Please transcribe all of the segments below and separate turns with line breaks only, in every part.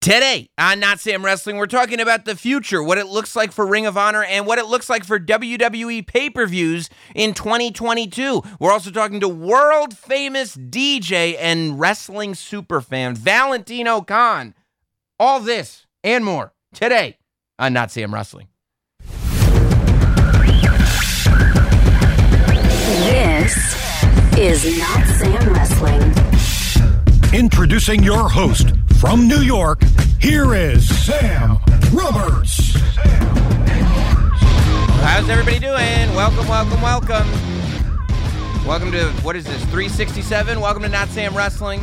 Today on Not Sam Wrestling, we're talking about the future, what it looks like for Ring of Honor, and what it looks like for WWE pay per views in 2022. We're also talking to world famous DJ and wrestling superfan Valentino Khan. All this and more today on Not Sam Wrestling.
This is Not Sam Wrestling.
Introducing your host from New York, here is Sam Roberts.
How's everybody doing? Welcome, welcome, welcome. Welcome to, what is this, 367? Welcome to Not Sam Wrestling.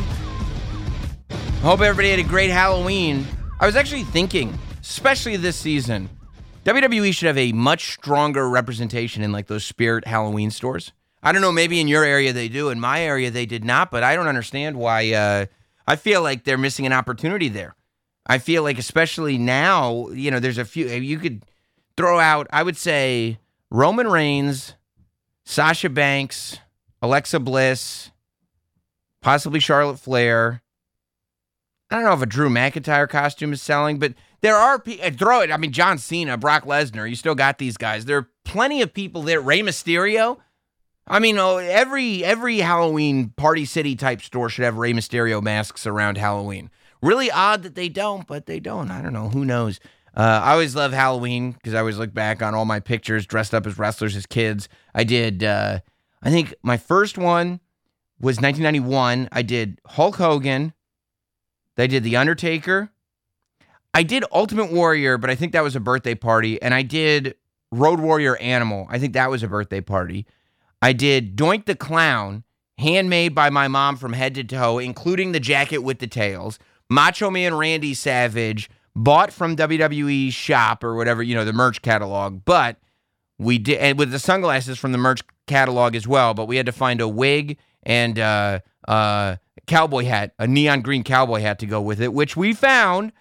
Hope everybody had a great Halloween. I was actually thinking, especially this season, WWE should have a much stronger representation in like those spirit Halloween stores. I don't know, maybe in your area they do. In my area they did not, but I don't understand why uh, I feel like they're missing an opportunity there. I feel like especially now, you know, there's a few you could throw out, I would say Roman Reigns, Sasha Banks, Alexa Bliss, possibly Charlotte Flair. I don't know if a Drew McIntyre costume is selling, but there are people. Throw it. I mean, John Cena, Brock Lesnar. You still got these guys. There are plenty of people there. Rey Mysterio. I mean, oh, every every Halloween Party City type store should have Rey Mysterio masks around Halloween. Really odd that they don't, but they don't. I don't know. Who knows? Uh, I always love Halloween because I always look back on all my pictures dressed up as wrestlers as kids. I did. Uh, I think my first one was 1991. I did Hulk Hogan. They did The Undertaker. I did Ultimate Warrior, but I think that was a birthday party. And I did Road Warrior Animal. I think that was a birthday party. I did Doink the Clown, handmade by my mom from head to toe, including the jacket with the tails. Macho Man Randy Savage, bought from WWE shop or whatever, you know, the merch catalog. But we did, and with the sunglasses from the merch catalog as well. But we had to find a wig and uh, uh, cowboy hat, a neon green cowboy hat to go with it, which we found.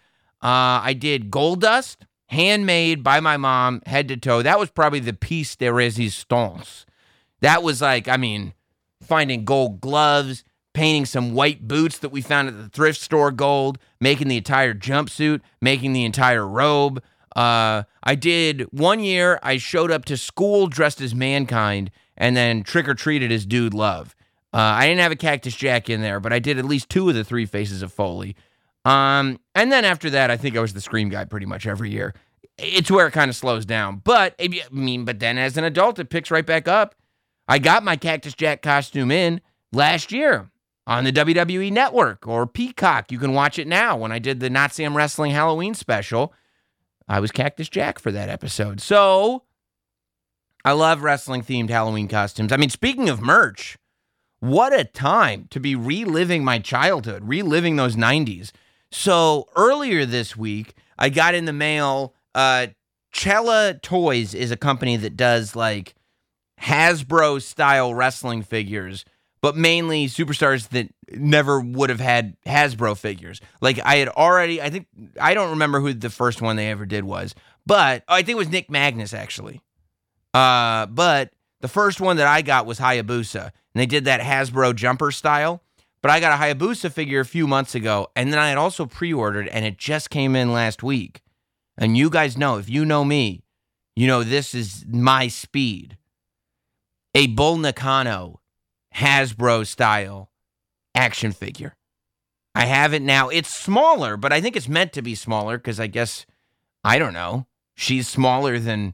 Uh, I did Goldust, handmade by my mom, head to toe. That was probably the piece de resistance. That was like, I mean, finding gold gloves, painting some white boots that we found at the thrift store gold, making the entire jumpsuit, making the entire robe. Uh, I did one year, I showed up to school dressed as mankind and then trick or treated as Dude Love. Uh, I didn't have a Cactus Jack in there, but I did at least two of the three faces of Foley. Um, and then after that, I think I was the Scream guy pretty much every year. It's where it kind of slows down. But I mean, but then as an adult, it picks right back up. I got my Cactus Jack costume in last year on the WWE Network or Peacock. You can watch it now. When I did the Not Sam Wrestling Halloween special, I was Cactus Jack for that episode. So I love wrestling themed Halloween costumes. I mean, speaking of merch, what a time to be reliving my childhood, reliving those 90s. So earlier this week, I got in the mail. Uh, Cella Toys is a company that does like Hasbro style wrestling figures, but mainly superstars that never would have had Hasbro figures. Like I had already, I think, I don't remember who the first one they ever did was, but I think it was Nick Magnus actually. Uh, but the first one that I got was Hayabusa, and they did that Hasbro jumper style. But I got a Hayabusa figure a few months ago, and then I had also pre ordered, and it just came in last week. And you guys know, if you know me, you know this is my speed a Bull Nakano Hasbro style action figure. I have it now. It's smaller, but I think it's meant to be smaller because I guess, I don't know, she's smaller than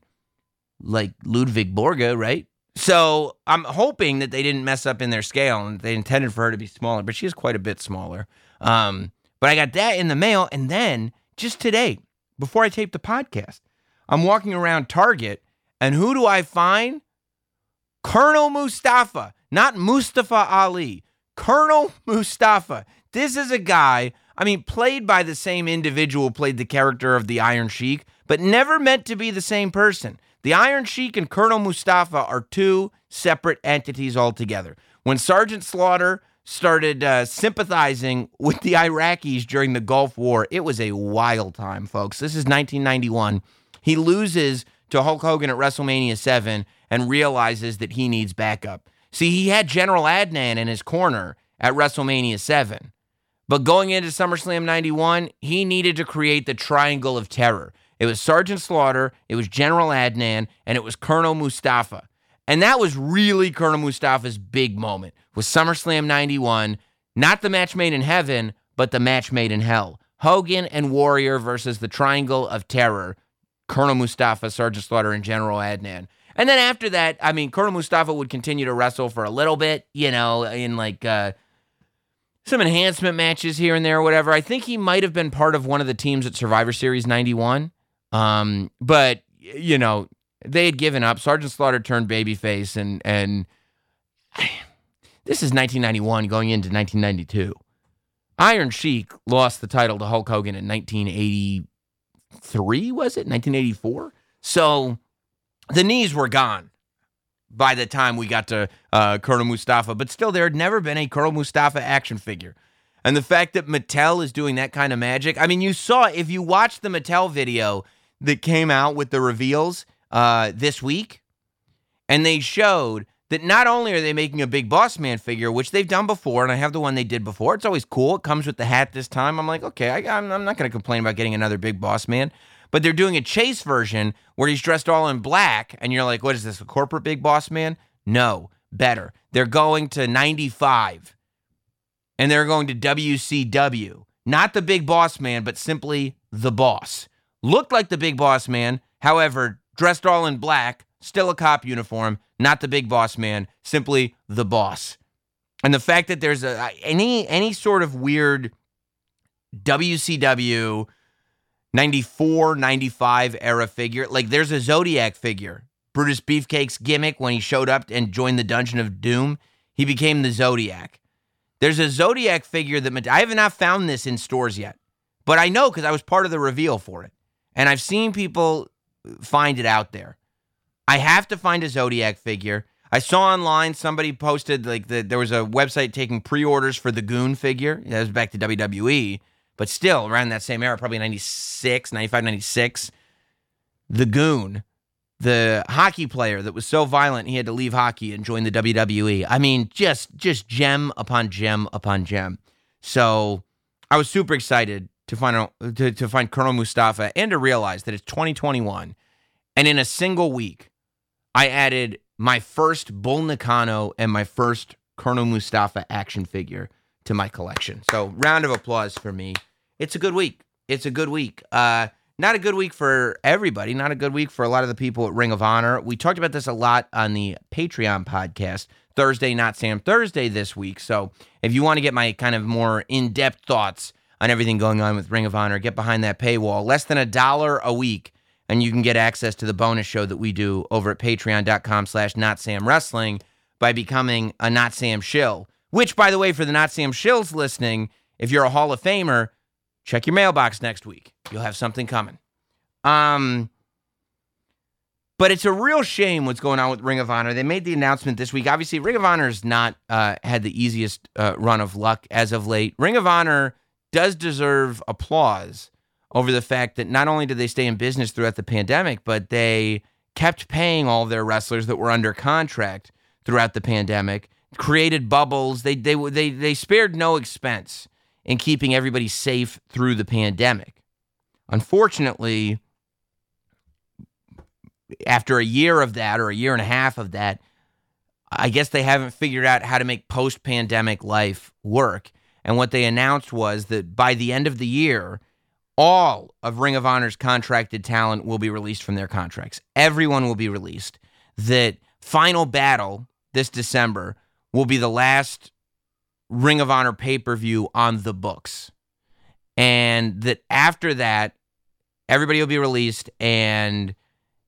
like Ludwig Borga, right? So I'm hoping that they didn't mess up in their scale and they intended for her to be smaller, but she is quite a bit smaller. Um, but I got that in the mail. And then just today, before I taped the podcast, I'm walking around Target and who do I find? Colonel Mustafa, not Mustafa Ali. Colonel Mustafa. This is a guy, I mean, played by the same individual, played the character of the Iron Sheik, but never meant to be the same person. The Iron Sheik and Colonel Mustafa are two separate entities altogether. When Sergeant Slaughter started uh, sympathizing with the Iraqis during the Gulf War, it was a wild time, folks. This is 1991. He loses to Hulk Hogan at WrestleMania 7 and realizes that he needs backup. See, he had General Adnan in his corner at WrestleMania 7, But going into SummerSlam 91, he needed to create the triangle of terror. It was Sergeant Slaughter, it was General Adnan, and it was Colonel Mustafa. And that was really Colonel Mustafa's big moment with SummerSlam 91. Not the match made in heaven, but the match made in hell. Hogan and Warrior versus the Triangle of Terror, Colonel Mustafa, Sergeant Slaughter, and General Adnan. And then after that, I mean, Colonel Mustafa would continue to wrestle for a little bit, you know, in like uh, some enhancement matches here and there or whatever. I think he might have been part of one of the teams at Survivor Series 91. Um, but, you know, they had given up. Sergeant Slaughter turned babyface, and, and this is 1991 going into 1992. Iron Sheik lost the title to Hulk Hogan in 1983, was it? 1984? So the knees were gone by the time we got to uh, Colonel Mustafa, but still, there had never been a Colonel Mustafa action figure. And the fact that Mattel is doing that kind of magic, I mean, you saw, if you watched the Mattel video that came out with the reveals uh, this week, and they showed that not only are they making a big boss man figure, which they've done before, and I have the one they did before. It's always cool. It comes with the hat this time. I'm like, okay, I, am not going to complain about getting another big boss man. But they're doing a chase version where he's dressed all in black, and you're like, what is this, a corporate big boss man? No, better. They're going to 95, and they're going to WCW. Not the big boss man, but simply the boss. Looked like the big boss man, however, dressed all in black, still a cop uniform, not the big boss man, simply the boss. And the fact that there's a any any sort of weird WCW 94, 95 era figure. Like there's a Zodiac figure. Brutus Beefcake's gimmick when he showed up and joined the Dungeon of Doom, he became the Zodiac. There's a Zodiac figure that I have not found this in stores yet, but I know because I was part of the reveal for it. And I've seen people find it out there. I have to find a Zodiac figure. I saw online somebody posted like that there was a website taking pre-orders for the Goon figure. That was back to WWE. But still, around that same era, probably 96, 95, 96, the Goon, the hockey player that was so violent he had to leave hockey and join the WWE. I mean, just just gem upon gem upon gem. So I was super excited to find out, to, to find Colonel Mustafa and to realize that it's 2021. And in a single week, I added my first Bull Nakano and my first Colonel Mustafa action figure to my collection. So round of applause for me it's a good week. It's a good week. Uh, not a good week for everybody. Not a good week for a lot of the people at Ring of Honor. We talked about this a lot on the Patreon podcast Thursday, not Sam Thursday this week. So if you want to get my kind of more in depth thoughts on everything going on with Ring of Honor, get behind that paywall. Less than a dollar a week, and you can get access to the bonus show that we do over at patreon.com slash not Sam Wrestling by becoming a Not Sam Shill. Which, by the way, for the Not Sam Shills listening, if you're a Hall of Famer, check your mailbox next week. You'll have something coming. Um, but it's a real shame what's going on with Ring of Honor. They made the announcement this week. Obviously, Ring of Honor has not uh, had the easiest uh, run of luck as of late. Ring of Honor does deserve applause over the fact that not only did they stay in business throughout the pandemic, but they kept paying all their wrestlers that were under contract throughout the pandemic, created bubbles. They they they they spared no expense in keeping everybody safe through the pandemic. Unfortunately, after a year of that or a year and a half of that, I guess they haven't figured out how to make post pandemic life work. And what they announced was that by the end of the year, all of Ring of Honor's contracted talent will be released from their contracts. Everyone will be released. That final battle this December will be the last Ring of Honor pay per view on the books. And that after that, everybody will be released and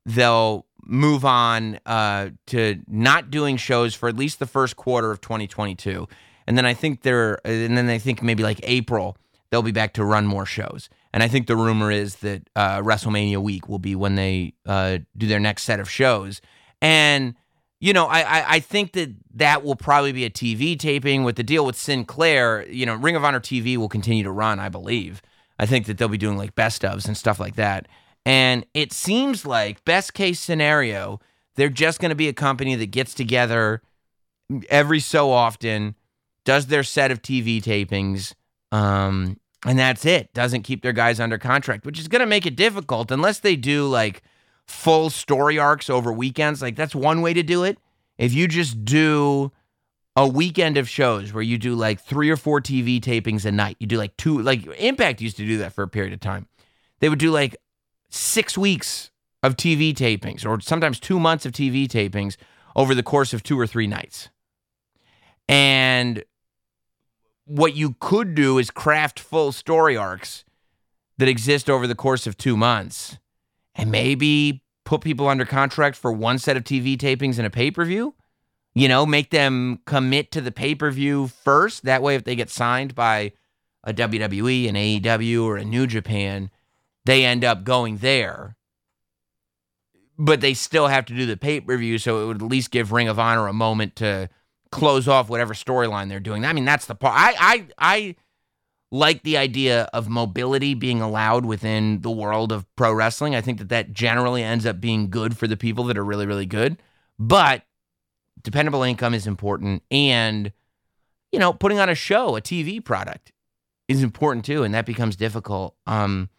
they'll move on uh, to not doing shows for at least the first quarter of 2022. And then I think they're, and then they think maybe like April, they'll be back to run more shows. And I think the rumor is that uh, WrestleMania week will be when they uh, do their next set of shows. And you know, I, I, I think that that will probably be a TV taping with the deal with Sinclair. You know, Ring of Honor TV will continue to run, I believe. I think that they'll be doing like best ofs and stuff like that. And it seems like best case scenario, they're just going to be a company that gets together every so often, does their set of TV tapings, Um, and that's it. Doesn't keep their guys under contract, which is going to make it difficult unless they do like full story arcs over weekends. Like that's one way to do it. If you just do a weekend of shows where you do like three or four TV tapings a night, you do like two, like Impact used to do that for a period of time. They would do like six weeks of TV tapings or sometimes two months of TV tapings over the course of two or three nights. And what you could do is craft full story arcs that exist over the course of two months and maybe put people under contract for one set of TV tapings and a pay per view. You know, make them commit to the pay per view first. That way, if they get signed by a WWE, an AEW, or a New Japan, they end up going there. But they still have to do the pay per view, so it would at least give Ring of Honor a moment to close off whatever storyline they're doing. I mean, that's the part. I I I like the idea of mobility being allowed within the world of pro wrestling. I think that that generally ends up being good for the people that are really really good. But dependable income is important and you know, putting on a show, a TV product is important too and that becomes difficult. Um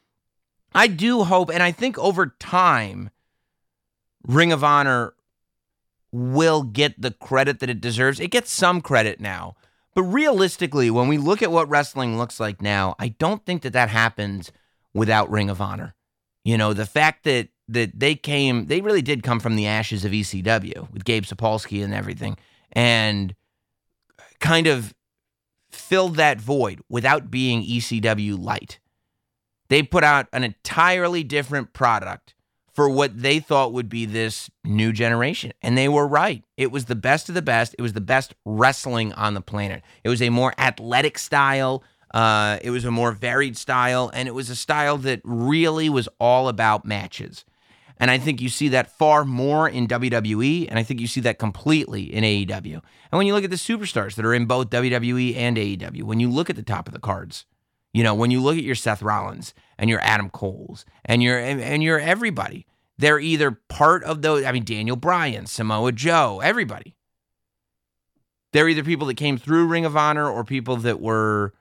I do hope and I think over time Ring of Honor will get the credit that it deserves. It gets some credit now. But realistically, when we look at what wrestling looks like now, I don't think that that happens without Ring of Honor. You know, the fact that that they came, they really did come from the ashes of ECW with Gabe Sapolsky and everything, and kind of filled that void without being ECW light. They put out an entirely different product for what they thought would be this new generation. And they were right. It was the best of the best. It was the best wrestling on the planet. It was a more athletic style. Uh, it was a more varied style. And it was a style that really was all about matches. And I think you see that far more in WWE. And I think you see that completely in AEW. And when you look at the superstars that are in both WWE and AEW, when you look at the top of the cards, you know, when you look at your Seth Rollins and your Adam Coles and your and, and your everybody, they're either part of those. I mean, Daniel Bryan, Samoa Joe, everybody. They're either people that came through Ring of Honor or people that were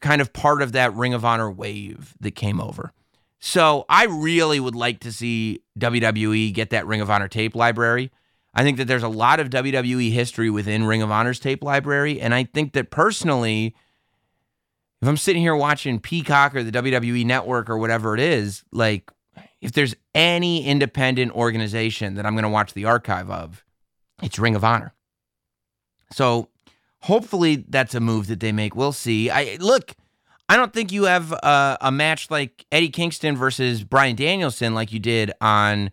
kind of part of that Ring of Honor wave that came over. So I really would like to see WWE get that Ring of Honor tape library. I think that there's a lot of WWE history within Ring of Honor's tape library. And I think that personally, if I'm sitting here watching Peacock or the WWE network or whatever it is, like if there's any independent organization that I'm going to watch the archive of, it's Ring of Honor. So hopefully that's a move that they make. We'll see. I look, I don't think you have a, a match like Eddie Kingston versus Bryan Danielson like you did on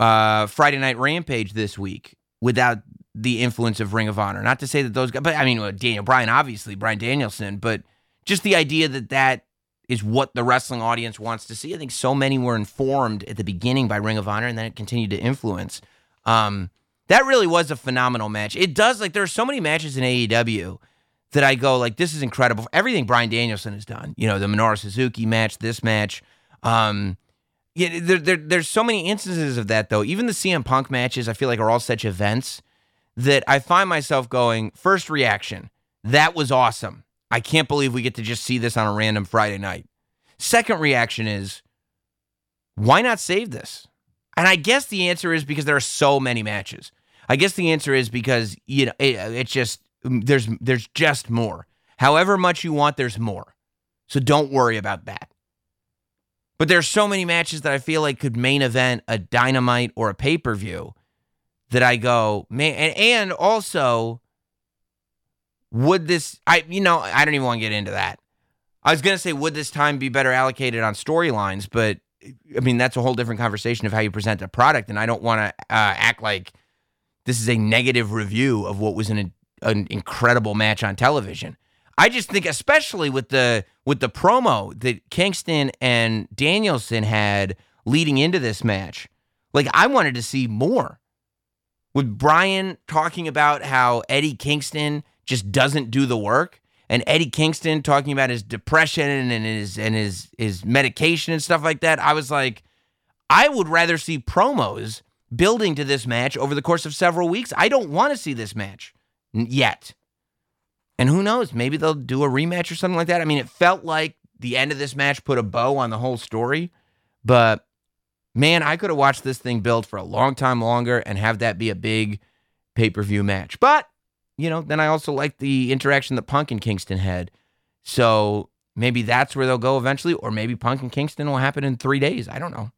uh, Friday Night Rampage this week without the influence of Ring of Honor. Not to say that those guys, but I mean, Daniel Bryan, obviously, Bryan Danielson, but just the idea that that is what the wrestling audience wants to see. I think so many were informed at the beginning by Ring of Honor, and then it continued to influence. Um, that really was a phenomenal match. It does like there are so many matches in AEW that I go like this is incredible. Everything Bryan Danielson has done, you know, the Minoru Suzuki match, this match. Um, yeah, there, there, there's so many instances of that though. Even the CM Punk matches, I feel like are all such events that I find myself going. First reaction, that was awesome. I can't believe we get to just see this on a random Friday night. Second reaction is, why not save this? And I guess the answer is because there are so many matches. I guess the answer is because you know it, it's just mm, there's there's just more. However much you want, there's more. So don't worry about that. But there's so many matches that I feel like could main event a dynamite or a pay per view that I go man, and, and also would this I you know, I don't even want to get into that. I was gonna say, would this time be better allocated on storylines? But I mean, that's a whole different conversation of how you present a product, and I don't want to uh, act like this is a negative review of what was an, an incredible match on television. I just think, especially with the with the promo that Kingston and Danielson had leading into this match, like I wanted to see more. With Bryan talking about how Eddie Kingston just doesn't do the work. And Eddie Kingston talking about his depression and his and his his medication and stuff like that. I was like, I would rather see promos building to this match over the course of several weeks. I don't want to see this match yet. And who knows? Maybe they'll do a rematch or something like that. I mean, it felt like the end of this match put a bow on the whole story, but man, I could have watched this thing build for a long time longer and have that be a big pay per view match. But, you know, then I also like the interaction that Punk and Kingston had. So maybe that's where they'll go eventually, or maybe Punk and Kingston will happen in three days. I don't know.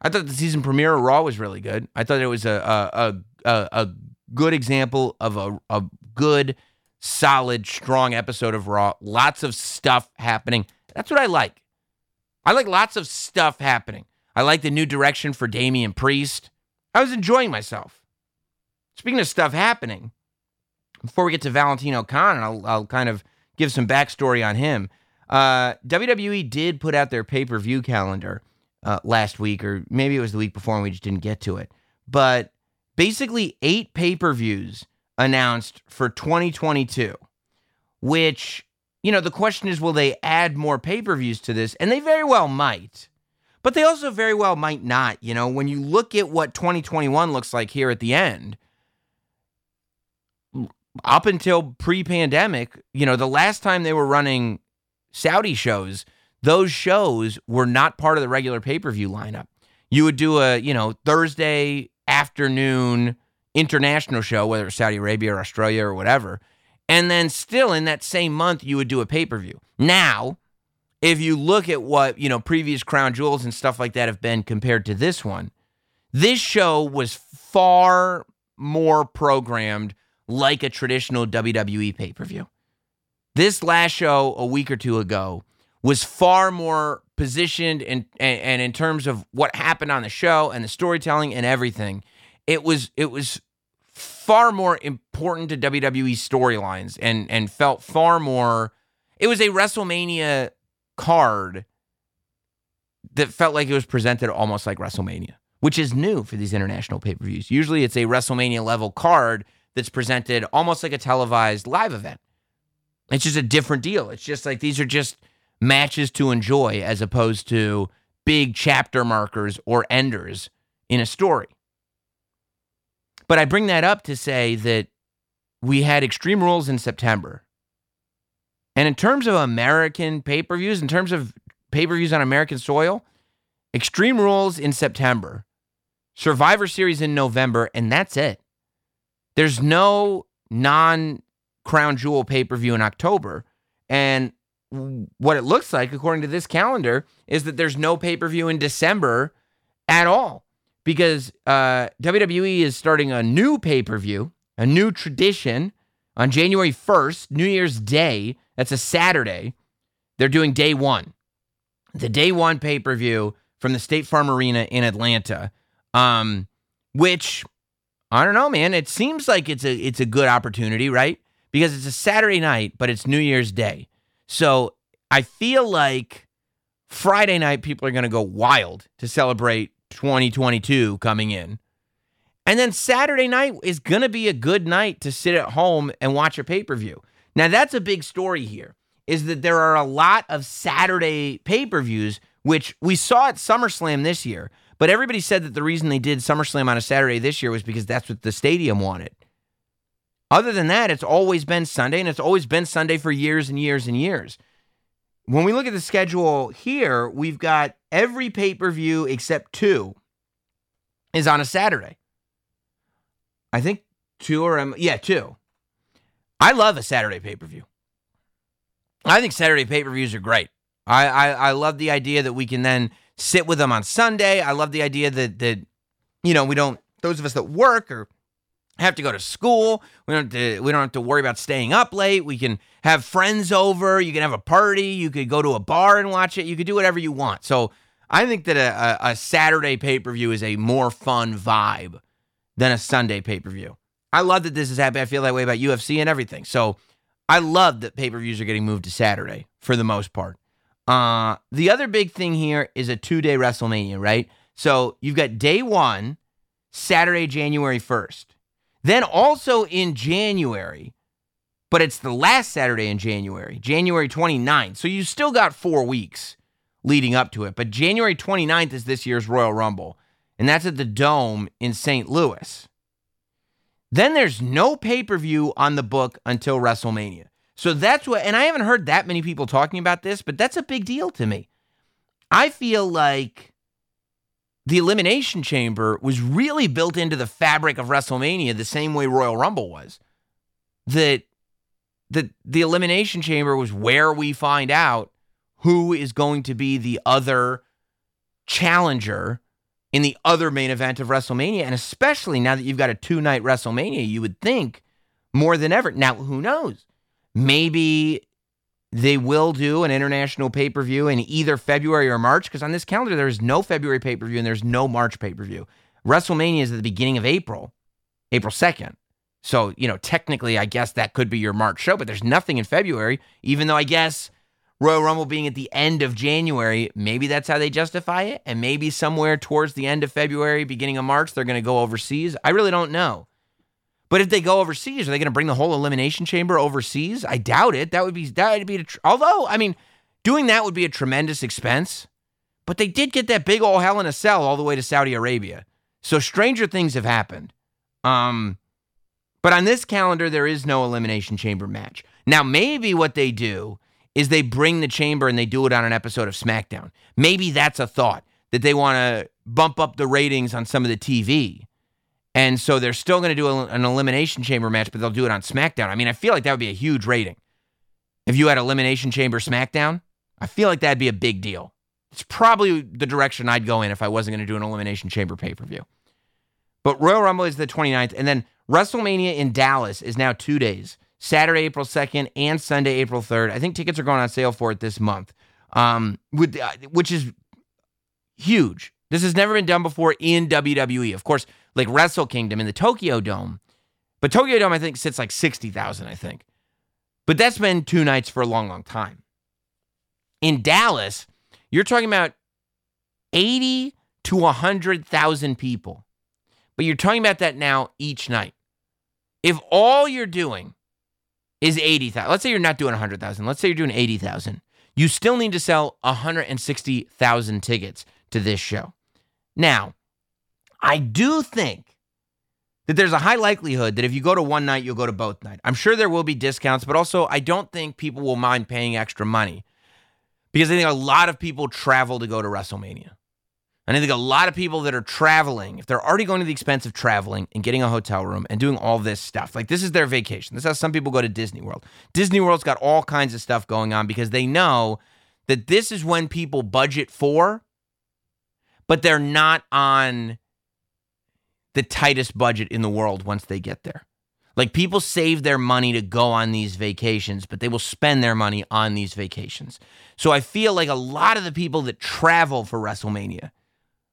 I thought the season premiere of Raw was really good. I thought it was a a a, a good example of a, a good, solid, strong episode of Raw. Lots of stuff happening. That's what I like. I like lots of stuff happening. I like the new direction for Damian Priest. I was enjoying myself. Speaking of stuff happening, before we get to Valentino Khan, I'll, I'll kind of give some backstory on him. Uh, WWE did put out their pay per view calendar uh, last week, or maybe it was the week before and we just didn't get to it. But basically, eight pay per views announced for 2022, which, you know, the question is will they add more pay per views to this? And they very well might. But they also very well might not. You know, when you look at what 2021 looks like here at the end, up until pre pandemic, you know, the last time they were running Saudi shows, those shows were not part of the regular pay per view lineup. You would do a, you know, Thursday afternoon international show, whether it's Saudi Arabia or Australia or whatever. And then still in that same month, you would do a pay per view. Now, if you look at what, you know, previous Crown Jewels and stuff like that have been compared to this one, this show was far more programmed like a traditional WWE pay per view. This last show a week or two ago was far more positioned and, and, in terms of what happened on the show and the storytelling and everything. It was it was far more important to WWE storylines and and felt far more. It was a WrestleMania card that felt like it was presented almost like WrestleMania, which is new for these international pay per views. Usually, it's a WrestleMania level card that's presented almost like a televised live event. It's just a different deal. It's just like these are just matches to enjoy as opposed to big chapter markers or enders in a story. But I bring that up to say that we had Extreme Rules in September. And in terms of American pay per views, in terms of pay per views on American soil, Extreme Rules in September, Survivor Series in November, and that's it. There's no non crown jewel pay per view in October. And what it looks like, according to this calendar, is that there's no pay per view in December at all because uh, WWE is starting a new pay per view, a new tradition on January 1st, New Year's Day. That's a Saturday. They're doing day one, the day one pay per view from the State Farm Arena in Atlanta, um, which I don't know, man. It seems like it's a it's a good opportunity, right? Because it's a Saturday night, but it's New Year's Day. So I feel like Friday night people are going to go wild to celebrate 2022 coming in. And then Saturday night is going to be a good night to sit at home and watch a pay-per-view. Now that's a big story here is that there are a lot of Saturday pay-per-views which we saw at SummerSlam this year. But everybody said that the reason they did SummerSlam on a Saturday this year was because that's what the stadium wanted. Other than that, it's always been Sunday, and it's always been Sunday for years and years and years. When we look at the schedule here, we've got every pay per view except two is on a Saturday. I think two or yeah, two. I love a Saturday pay per view. I think Saturday pay per views are great. I, I I love the idea that we can then sit with them on Sunday. I love the idea that that you know we don't those of us that work or have to go to school. We don't have to, we don't have to worry about staying up late. We can have friends over. You can have a party. You could go to a bar and watch it. You could do whatever you want. So I think that a, a, Saturday pay per view is a more fun vibe than a Sunday pay per view. I love that this is happening. I feel that way about UFC and everything. So I love that pay per views are getting moved to Saturday for the most part. Uh, the other big thing here is a two day WrestleMania, right? So you've got day one, Saturday, January 1st. Then also in January, but it's the last Saturday in January, January 29th. So you still got four weeks leading up to it. But January 29th is this year's Royal Rumble, and that's at the Dome in St. Louis. Then there's no pay per view on the book until WrestleMania. So that's what, and I haven't heard that many people talking about this, but that's a big deal to me. I feel like the Elimination Chamber was really built into the fabric of WrestleMania the same way Royal Rumble was. That the the Elimination Chamber was where we find out who is going to be the other challenger in the other main event of WrestleMania. And especially now that you've got a two night WrestleMania, you would think more than ever. Now, who knows? Maybe they will do an international pay per view in either February or March because on this calendar, there's no February pay per view and there's no March pay per view. WrestleMania is at the beginning of April, April 2nd. So, you know, technically, I guess that could be your March show, but there's nothing in February, even though I guess Royal Rumble being at the end of January, maybe that's how they justify it. And maybe somewhere towards the end of February, beginning of March, they're going to go overseas. I really don't know. But if they go overseas, are they going to bring the whole elimination chamber overseas? I doubt it. That would be that would be. A tr- Although, I mean, doing that would be a tremendous expense. But they did get that big old hell in a cell all the way to Saudi Arabia. So stranger things have happened. Um, but on this calendar, there is no elimination chamber match. Now, maybe what they do is they bring the chamber and they do it on an episode of SmackDown. Maybe that's a thought that they want to bump up the ratings on some of the TV. And so they're still going to do a, an elimination chamber match, but they'll do it on SmackDown. I mean, I feel like that would be a huge rating. If you had elimination chamber SmackDown, I feel like that'd be a big deal. It's probably the direction I'd go in if I wasn't going to do an elimination chamber pay-per-view. But Royal Rumble is the 29th and then WrestleMania in Dallas is now 2 days. Saturday, April 2nd, and Sunday, April 3rd. I think tickets are going on sale for it this month, um, with, uh, which is huge. This has never been done before in WWE. Of course, like Wrestle Kingdom in the Tokyo Dome, but Tokyo Dome, I think, sits like 60,000, I think. But that's been two nights for a long, long time. In Dallas, you're talking about 80 to 100,000 people. But you're talking about that now each night. If all you're doing is 80,000. Let's say you're not doing 100,000. Let's say you're doing 80,000. You still need to sell 160,000 tickets to this show. Now, I do think that there's a high likelihood that if you go to one night, you'll go to both nights. I'm sure there will be discounts, but also I don't think people will mind paying extra money because I think a lot of people travel to go to WrestleMania. And I think a lot of people that are traveling, if they're already going to the expense of traveling and getting a hotel room and doing all this stuff, like this is their vacation. This is how some people go to Disney World. Disney World's got all kinds of stuff going on because they know that this is when people budget for, but they're not on the tightest budget in the world once they get there. Like people save their money to go on these vacations, but they will spend their money on these vacations. So I feel like a lot of the people that travel for WrestleMania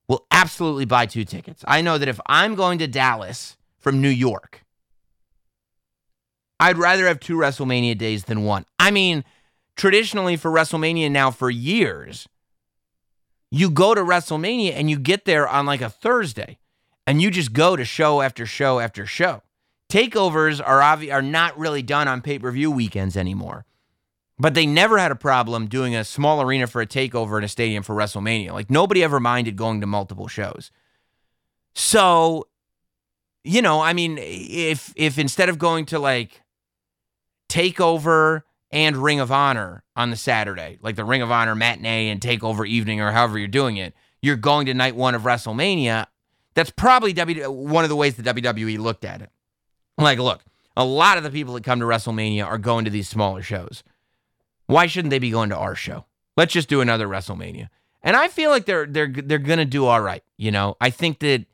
will absolutely buy two tickets. I know that if I'm going to Dallas from New York, I'd rather have two WrestleMania days than one. I mean, traditionally for WrestleMania now for years, you go to WrestleMania and you get there on like a Thursday and you just go to show after show after show. Takeovers are obvi- are not really done on pay-per-view weekends anymore. But they never had a problem doing a small arena for a takeover in a stadium for WrestleMania. Like nobody ever minded going to multiple shows. So, you know, I mean, if if instead of going to like takeover and Ring of Honor on the Saturday, like the Ring of Honor matinee and takeover evening or however you're doing it, you're going to night one of WrestleMania. That's probably w- one of the ways the WWE looked at it. Like, look, a lot of the people that come to WrestleMania are going to these smaller shows. Why shouldn't they be going to our show? Let's just do another WrestleMania. And I feel like they're they're they're gonna do all right. You know, I think that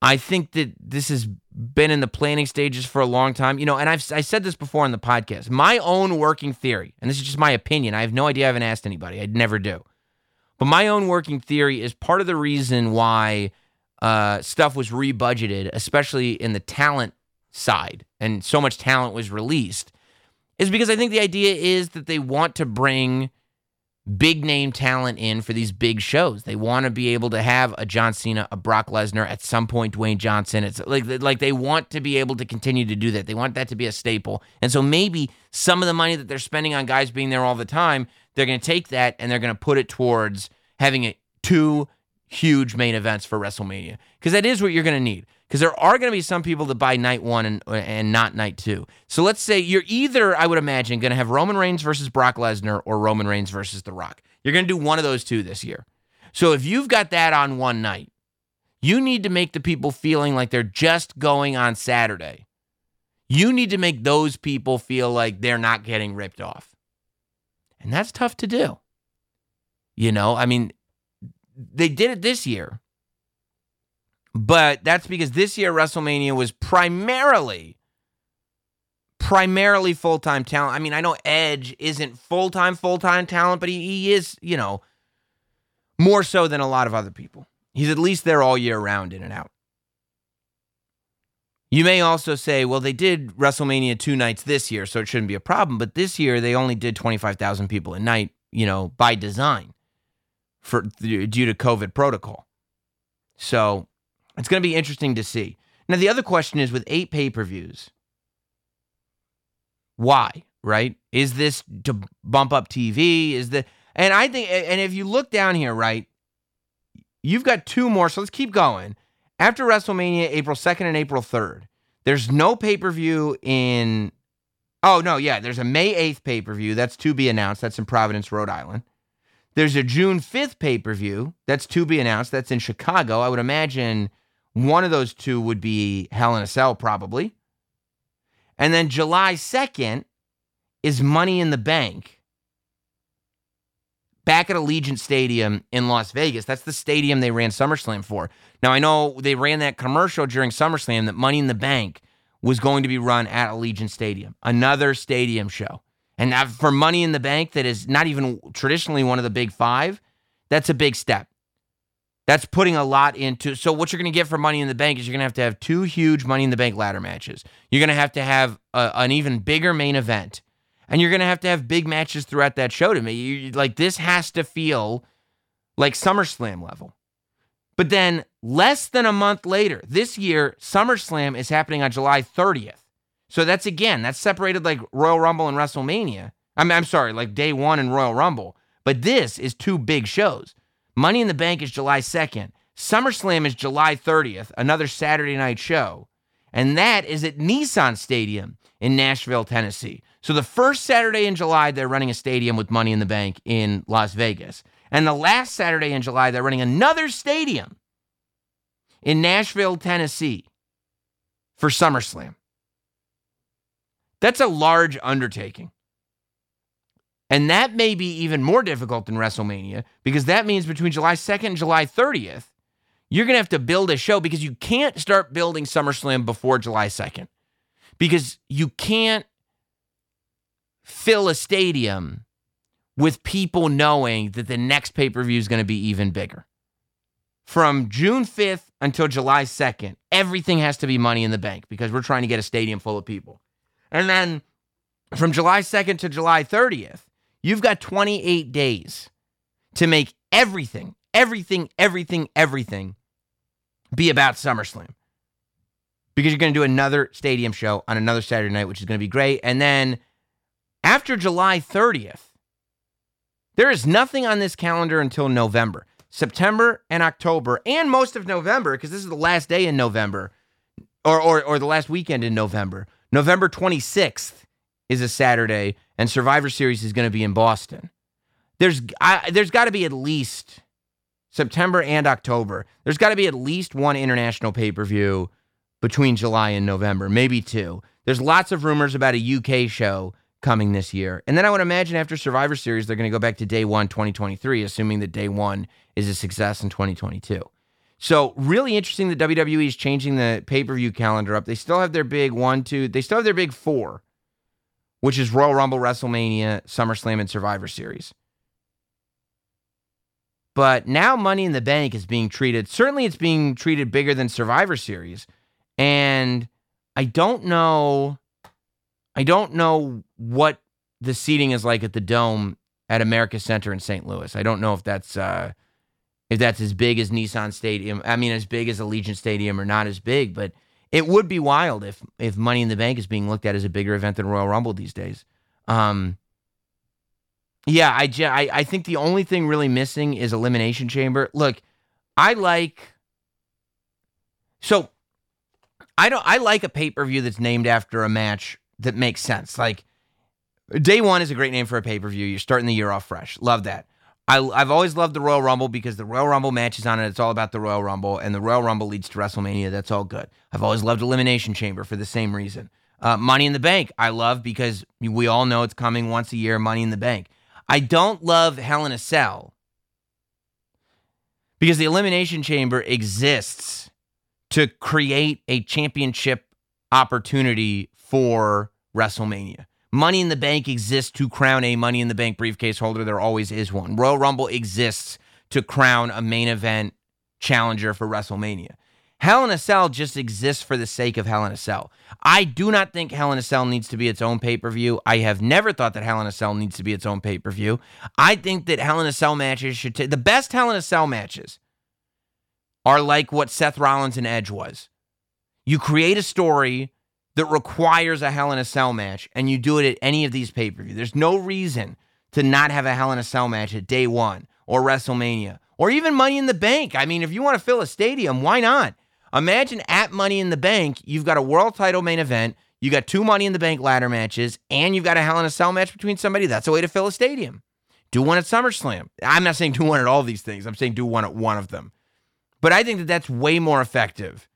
I think that this has been in the planning stages for a long time. You know, and I've I said this before on the podcast. My own working theory, and this is just my opinion. I have no idea. I haven't asked anybody. I'd never do. But my own working theory is part of the reason why uh, stuff was rebudgeted, especially in the talent side, and so much talent was released is because I think the idea is that they want to bring big name talent in for these big shows. They want to be able to have a John Cena, a Brock Lesnar, at some point Dwayne Johnson. It's like like they want to be able to continue to do that. They want that to be a staple. And so maybe some of the money that they're spending on guys being there all the time, they're going to take that and they're going to put it towards having a, two huge main events for WrestleMania because that is what you're going to need. Because there are going to be some people that buy night one and and not night two. So let's say you're either, I would imagine, going to have Roman Reigns versus Brock Lesnar or Roman Reigns versus The Rock. You're going to do one of those two this year. So if you've got that on one night, you need to make the people feeling like they're just going on Saturday. You need to make those people feel like they're not getting ripped off. And that's tough to do. You know, I mean, they did it this year, but that's because this year WrestleMania was primarily primarily full-time talent. I mean, I know Edge isn't full-time full-time talent, but he, he is, you know, more so than a lot of other people. He's at least there all year round in and out. You may also say, well, they did WrestleMania two nights this year, so it shouldn't be a problem. But this year, they only did 25,000 people a night, you know, by design for due to COVID protocol. So it's going to be interesting to see. Now, the other question is with eight pay per views, why, right? Is this to bump up TV? Is the, and I think, and if you look down here, right, you've got two more. So let's keep going. After WrestleMania, April 2nd and April 3rd, there's no pay per view in, oh, no, yeah, there's a May 8th pay per view. That's to be announced. That's in Providence, Rhode Island. There's a June 5th pay per view. That's to be announced. That's in Chicago. I would imagine one of those two would be Hell in a Cell, probably. And then July 2nd is Money in the Bank back at Allegiant Stadium in Las Vegas. That's the stadium they ran SummerSlam for. Now, I know they ran that commercial during SummerSlam that Money in the Bank was going to be run at Allegiant Stadium, another stadium show. And for Money in the Bank, that is not even traditionally one of the big five, that's a big step. That's putting a lot into. So what you're going to get for Money in the Bank is you're going to have to have two huge Money in the Bank ladder matches. You're going to have to have a, an even bigger main event, and you're going to have to have big matches throughout that show. To me, you, like this has to feel like SummerSlam level. But then less than a month later, this year, SummerSlam is happening on July 30th. So that's again, that's separated like Royal Rumble and WrestleMania. I mean, I'm sorry, like day one and Royal Rumble. But this is two big shows. Money in the Bank is July 2nd. SummerSlam is July 30th, another Saturday night show. And that is at Nissan Stadium in Nashville, Tennessee. So the first Saturday in July, they're running a stadium with Money in the Bank in Las Vegas. And the last Saturday in July, they're running another stadium in Nashville, Tennessee for SummerSlam. That's a large undertaking. And that may be even more difficult than WrestleMania because that means between July 2nd and July 30th, you're going to have to build a show because you can't start building SummerSlam before July 2nd because you can't fill a stadium with people knowing that the next pay per view is going to be even bigger. From June 5th until July 2nd, everything has to be money in the bank because we're trying to get a stadium full of people. And then from July 2nd to July 30th, You've got 28 days to make everything, everything, everything, everything be about SummerSlam. Because you're going to do another stadium show on another Saturday night, which is going to be great. And then after July 30th, there is nothing on this calendar until November. September and October, and most of November, because this is the last day in November, or, or, or the last weekend in November. November 26th is a Saturday, and Survivor Series is going to be in Boston. There's I, there's got to be at least September and October. There's got to be at least one international pay per view between July and November, maybe two. There's lots of rumors about a UK show coming this year. And then I would imagine after Survivor Series, they're going to go back to day one, 2023, assuming that day one is a success in 2022. So, really interesting that WWE is changing the pay per view calendar up. They still have their big one, two, they still have their big four which is Royal Rumble, WrestleMania, SummerSlam, and Survivor Series. But now Money in the Bank is being treated, certainly it's being treated bigger than Survivor Series. And I don't know, I don't know what the seating is like at the Dome at America Center in St. Louis. I don't know if that's uh, if that's as big as Nissan Stadium. I mean, as big as Allegiant Stadium or not as big, but it would be wild if if Money in the Bank is being looked at as a bigger event than Royal Rumble these days. Um, yeah, I, I I think the only thing really missing is Elimination Chamber. Look, I like so I don't I like a pay-per-view that's named after a match that makes sense. Like Day One is a great name for a pay-per-view. You're starting the year off fresh. Love that. I, I've always loved the Royal Rumble because the Royal Rumble matches on it. It's all about the Royal Rumble, and the Royal Rumble leads to WrestleMania. That's all good. I've always loved Elimination Chamber for the same reason. Uh, Money in the Bank, I love because we all know it's coming once a year. Money in the Bank. I don't love Hell in a Cell because the Elimination Chamber exists to create a championship opportunity for WrestleMania. Money in the Bank exists to crown a Money in the Bank briefcase holder. There always is one. Royal Rumble exists to crown a main event challenger for WrestleMania. Hell in a Cell just exists for the sake of Hell in a Cell. I do not think Hell in a Cell needs to be its own pay per view. I have never thought that Hell in a Cell needs to be its own pay per view. I think that Hell in a Cell matches should take the best Hell in a Cell matches are like what Seth Rollins and Edge was. You create a story that requires a Hell in a Cell match, and you do it at any of these pay per view. There's no reason to not have a Hell in a Cell match at day one or WrestleMania or even Money in the Bank. I mean, if you want to fill a stadium, why not? Imagine at Money in the Bank, you've got a world title main event, you got two Money in the Bank ladder matches, and you've got a Hell in a Cell match between somebody. That's a way to fill a stadium. Do one at SummerSlam. I'm not saying do one at all these things. I'm saying do one at one of them. But I think that that's way more effective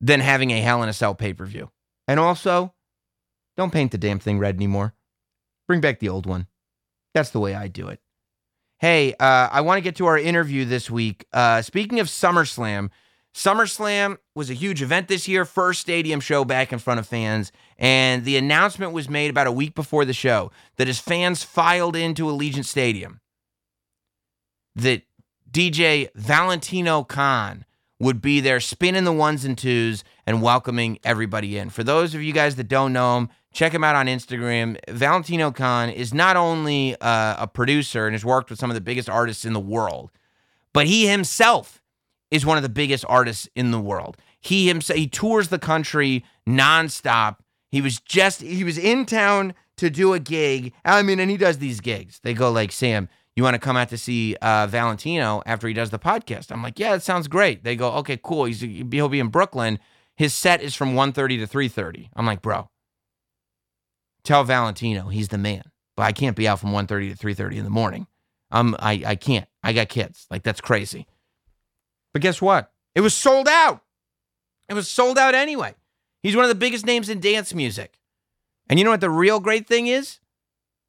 than having a Hell in a Cell pay per view. And also, don't paint the damn thing red anymore. Bring back the old one. That's the way I do it. Hey, uh, I want to get to our interview this week. Uh, speaking of SummerSlam, SummerSlam was a huge event this year, first stadium show back in front of fans. And the announcement was made about a week before the show that as fans filed into Allegiant Stadium, that DJ Valentino Khan would be there spinning the ones and twos and welcoming everybody in. For those of you guys that don't know him, check him out on Instagram. Valentino Khan is not only uh, a producer and has worked with some of the biggest artists in the world, but he himself is one of the biggest artists in the world. He himself he tours the country nonstop. He was just he was in town to do a gig. I mean, and he does these gigs. They go like, Sam, you want to come out to see uh, Valentino after he does the podcast? I'm like, yeah, that sounds great. They go, okay, cool. He's he'll be in Brooklyn. His set is from 1.30 to 3.30. I'm like, bro, tell Valentino he's the man. But I can't be out from 1.30 to 3.30 in the morning. Um, I, I can't. I got kids. Like, that's crazy. But guess what? It was sold out. It was sold out anyway. He's one of the biggest names in dance music. And you know what the real great thing is?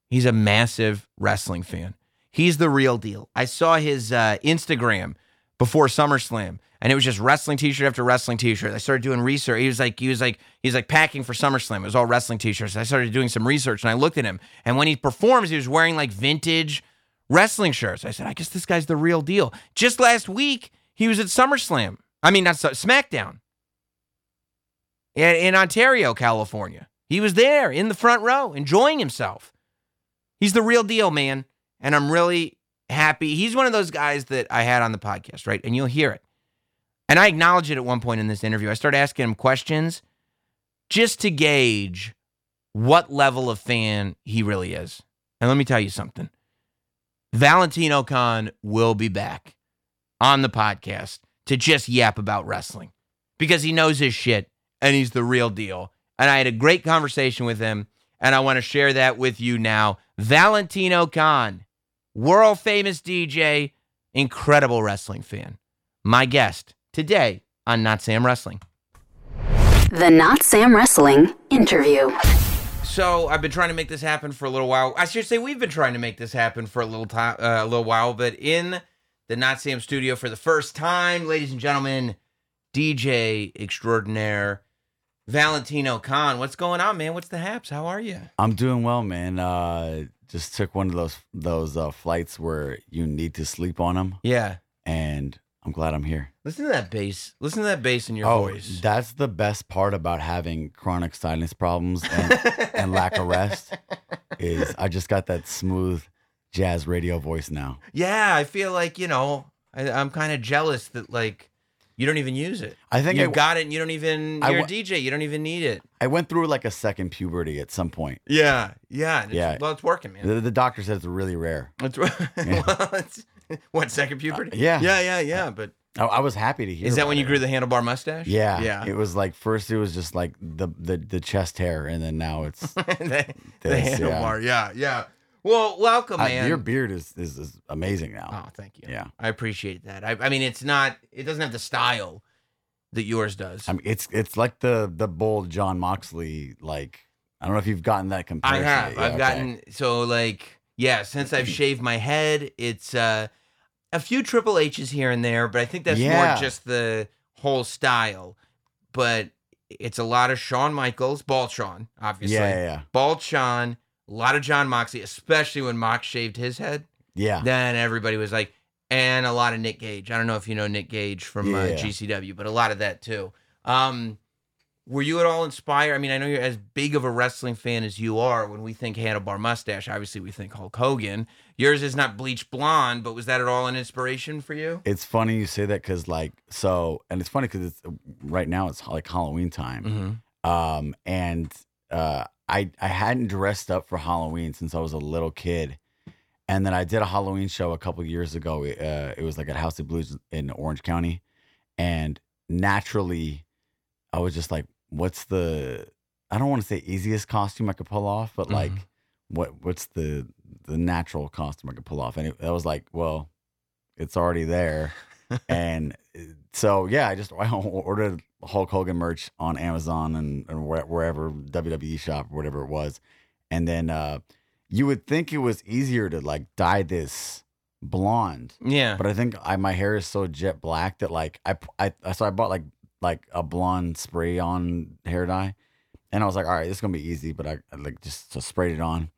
He's a massive wrestling fan. He's the real deal. I saw his uh, Instagram before SummerSlam, and it was just wrestling T-shirt after wrestling T-shirt. I started doing research. He was like, he was like, he was like packing for SummerSlam. It was all wrestling T-shirts. I started doing some research, and I looked at him, and when he performs, he was wearing like vintage wrestling shirts. I said, I guess this guy's the real deal. Just last week, he was at SummerSlam. I mean, not SmackDown in Ontario, California. He was there in the front row, enjoying himself. He's the real deal, man and I'm really happy. He's one of those guys that I had on the podcast, right? And you'll hear it. And I acknowledge it at one point in this interview. I started asking him questions just to gauge what level of fan he really is. And let me tell you something Valentino Khan will be back on the podcast to just yap about wrestling because he knows his shit and he's the real deal. And I had a great conversation with him, and I want to share that with you now. Valentino Khan world famous DJ, incredible wrestling fan. My guest today on Not Sam Wrestling.
The Not Sam Wrestling interview.
So I've been trying to make this happen for a little while. I should say we've been trying to make this happen for a little time, uh, a little while. But in the Not Sam studio for the first time, ladies and gentlemen, DJ extraordinaire Valentino Khan. What's going on, man? What's the haps? How are you?
I'm doing well, man. Uh, just took one of those those uh, flights where you need to sleep on them,
Yeah.
and I'm glad I'm here.
Listen to that bass. Listen to that bass in your
oh,
voice.
that's the best part about having chronic sinus problems and, and lack of rest is I just got that smooth jazz radio voice now.
Yeah, I feel like you know I, I'm kind of jealous that like You don't even use it.
I think
you
I-
got it and you don't even
I
you're a DJ, you don't even need it.
I went through like a second puberty at some point.
Yeah. Yeah. it's-
Yeah.
Well, it's working, man.
The, the doctor said it's really rare.
It's, well, it's what second puberty?
yeah.
Yeah, yeah, yeah. But
I, I was happy to hear.
is that when you
it.
grew the handlebar mustache?
Yeah,
Yeah.
It was like first it was just like the the, the chest hair, and then now it's
the, the
This, yeah.
handlebar. Yeah. yeah, Well, welcome,
I-
man.
your beard is, is is amazing now.
Oh, thank you.
Yeah.
I appreciate that. I, I mean, it's not. It doesn't have the style that yours does.
I mean, it's it's like the the bold Jon Moxley. Like I don't know if you've gotten that comparison.
I have.
yet.
I've
Okay.
gotten so like yeah. Since I've shaved my head, it's uh, a few Triple H's here and there, but I think that's
Yeah.
more just the whole style. But it's a lot of Shawn Michaels, bald Shawn, obviously.
Yeah, yeah, yeah.
Bald Shawn, a lot of Jon Moxley, especially when Mox shaved his head.
yeah.
Then everybody was like, and a lot of Nick Gage. I don't know if you know Nick Gage from uh,
Yeah.
GCW, but a lot of that too. Um, were you at all inspired? I mean, I know you're as big of a wrestling fan as you are. When we think handlebar mustache, obviously we think Hulk Hogan. Yours is not bleach blonde, but was that at all an inspiration for you?
It's funny you say that because like so, and it's funny because it's right now it's like Halloween time.
Mm-hmm.
um and uh i i hadn't dressed up for halloween since i was a little kid. And then i did a halloween show a couple years ago uh it was like at house of blues in orange county. And naturally i was just like what's the i don't want to say easiest costume i could pull off but like
Mhm.
what what's the the natural costume i could pull off? And it, I was like well it's already there. And uh, so yeah, I just I ordered Hulk Hogan merch on Amazon and, and wherever WWE shop or whatever it was, and then uh, you would think it was easier to like dye this blonde,
Yeah.
but I think I my hair is so jet black that like I I so I bought like like a blonde spray on hair dye, and I was like, all right, this is gonna be easy, but I, I like just so sprayed it on,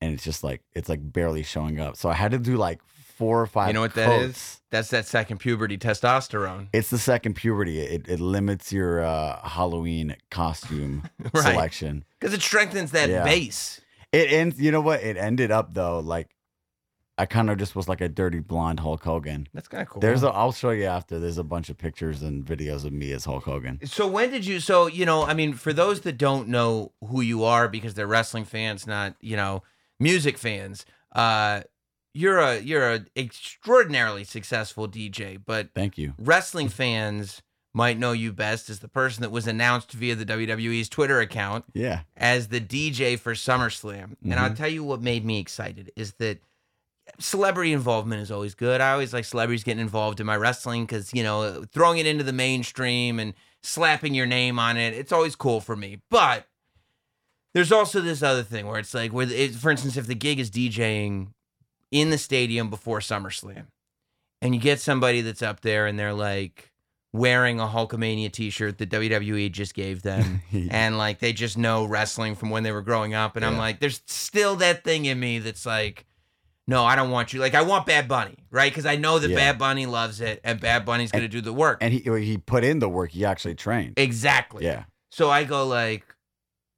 and it's just like it's like barely showing up, so I had to do like four or five.
You know what that is?
coats.
That's that second puberty testosterone.
It's the second puberty. It, it limits your uh, Halloween costume
Right.
selection.
Because it strengthens that
Yeah.
bass.
It ends. You know what? It ended up though. Like I kind of just was like a dirty blonde Hulk Hogan.
That's kind of cool.
There's a. I'll show you after. There's a bunch of pictures and videos of me as Hulk Hogan.
So when did you? So you know, I mean, for those that don't know who you are because they're wrestling fans, not you know, music fans. Uh, you're a you're a extraordinarily successful DJ, but
Thank you.
wrestling fans might know you best as the person that was announced via the WWE's Twitter account
Yeah.
as the DJ for SummerSlam. And I'll mm-hmm. tell you what made me excited is that celebrity involvement is always good. I always like celebrities getting involved in my wrestling because, you know, throwing it into the mainstream and slapping your name on it, it's always cool for me. But there's also this other thing where it's like, where it, for instance, if the gig is DJing in the stadium before SummerSlam and you get somebody that's up there and they're like wearing a Hulkamania t shirt that WWE just gave them and like they just know wrestling from when they were growing up. And I'm like, there's still that thing in me that's like, no, I don't want you. Like, I want Bad Bunny, right? Because I know that
Yeah.
Bad Bunny loves it and Bad Bunny's going to do the work.
And he he put in the work. He actually trained.
exactly.
Yeah.
So I go like,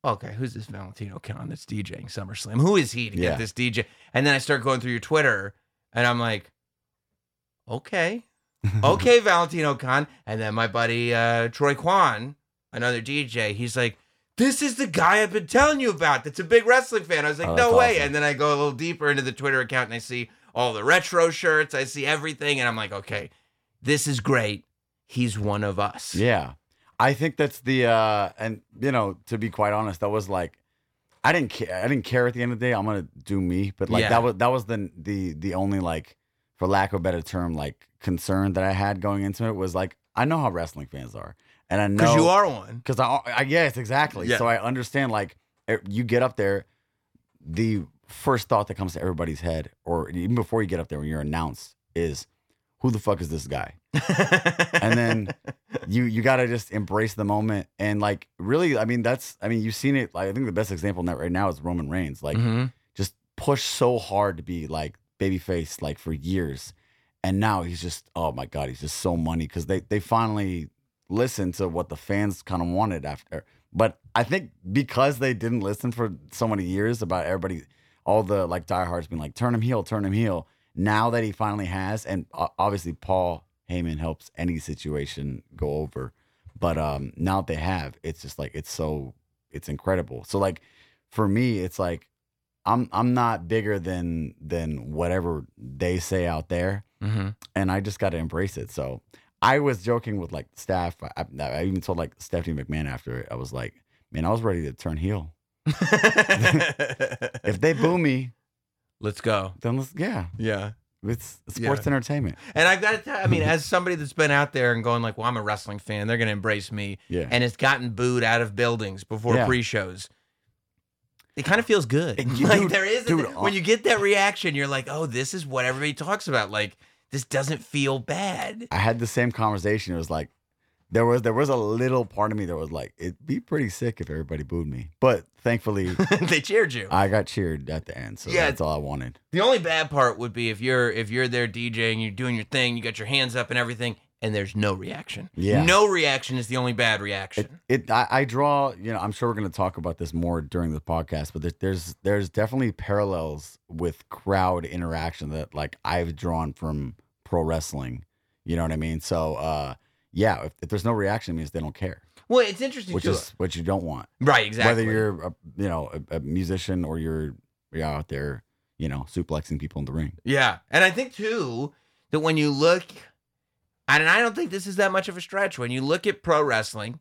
okay, who's this Valentino Khan that's DJing SummerSlam? Who is he to
Yeah.
get this DJ? And then I start going through your Twitter, and I'm like, okay, okay, Valentino Khan. And then my buddy uh, Troy Kwan, another DJ, he's like, this is the guy I've been telling you about. That's a big wrestling fan. I was like,
Oh,
no way.
awesome.
And then I go a little deeper into the Twitter account, and I see all the retro shirts. I see everything, and I'm like, okay, this is great. He's one of us.
Yeah. I think that's the uh and you know, to be quite honest, that was like I didn't care I didn't care at the end of the day. I'm gonna do me. But like
Yeah.
that was that was the the the only like for lack of a better term, like concern that I had going into it was like I know how wrestling fans are. And I know
Because you are one.
because I, I yes exactly
Yeah.
so i understand like you get up there the first thought that comes to everybody's head or even before you get up there when you're announced is who the fuck is this guy? And then you you got to just embrace the moment and like really i mean that's i mean you've seen it like, i think the best example right now is roman reigns like
Mhm.
just pushed so hard to be like babyface like for years. And now he's just oh my god he's just so money because they they finally listened to what the fans kind of wanted after. But i think because they didn't listen for so many years about everybody all the like diehards being like turn him heel turn him heel now that he finally has and obviously paul Heyman helps any situation go over. But um now that they have, it's just like it's so it's incredible. So like for me, it's like I'm I'm not bigger than than whatever they say out there,
Mm-hmm.
and I just got to embrace it. So I was joking with like staff. I, I even told like Stephanie McMahon after it. I was like, man, I was ready to turn heel. If they boo me,
Let's go.
then let's yeah,
Yeah.
it's sports
Yeah.
entertainment.
And I've got to tell I mean, as somebody that's been out there and going like, well, I'm a wrestling fan, they're going to embrace me.
Yeah.
And it's gotten booed out of buildings before
Yeah.
pre-shows. It kind of feels good. Like
dude,
there is, a-
dude,
when you get that reaction, you're like, oh, this is what everybody talks about. Like, this doesn't feel bad.
I had the same conversation. It was like there was there was a little part of me that was like, it'd be pretty sick if everybody booed me. But thankfully,
they cheered you.
I got cheered at the end, so
Yeah.
that's all I wanted.
The only bad part would be if you're if you're there DJing, you're doing your thing, you got your hands up and everything, and there's no reaction.
Yeah.
No reaction is the only bad
It,
reaction.
it I, I draw, you know, I'm sure we're going to talk about this more during the podcast, but there, there's there's definitely parallels with crowd interaction that like I've drawn from pro wrestling. You know what I mean? So, uh, yeah, if, if there's no reaction, it means they don't care,
well, it's interesting
which
too.
is what you don't want.
right, exactly.
Whether you're, a, you know, a, a musician or you're, you're out there, you know, suplexing people in the ring.
Yeah. And I think too that when you look and I don't think this is that much of a stretch. When you look at pro wrestling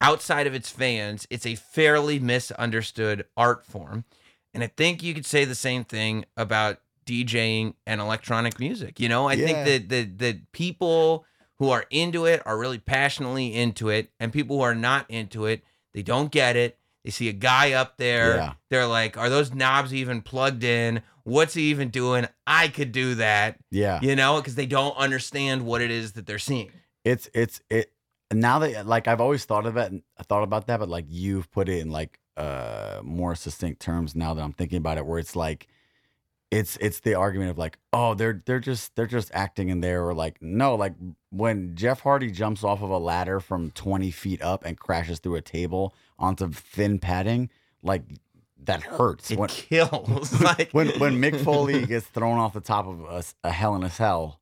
outside of its fans, it's a fairly misunderstood art form. And I think you could say the same thing about DJing and electronic music. You know, I
Yeah.
think that that that people who are into it are really passionately into it, and people who are not into it, they don't get it. They see a guy up there.
Yeah.
They're like, "Are those knobs even plugged in? What's he even doing? I could do that."
Yeah.
You know, because they don't understand what it is that they're seeing.
it's it's it now that like I've always thought of it and I thought about that, but like you've put it in like uh more succinct terms now that I'm thinking about it, where it's like it's it's the argument of like, oh, they're they're just they're just acting in there, or like no, like when Jeff Hardy jumps off of a ladder from 20 feet up and crashes through a table onto thin padding, like that hurts.
It
When,
kills. like
when when Mick Foley gets thrown off the top of a, a Hell in a Cell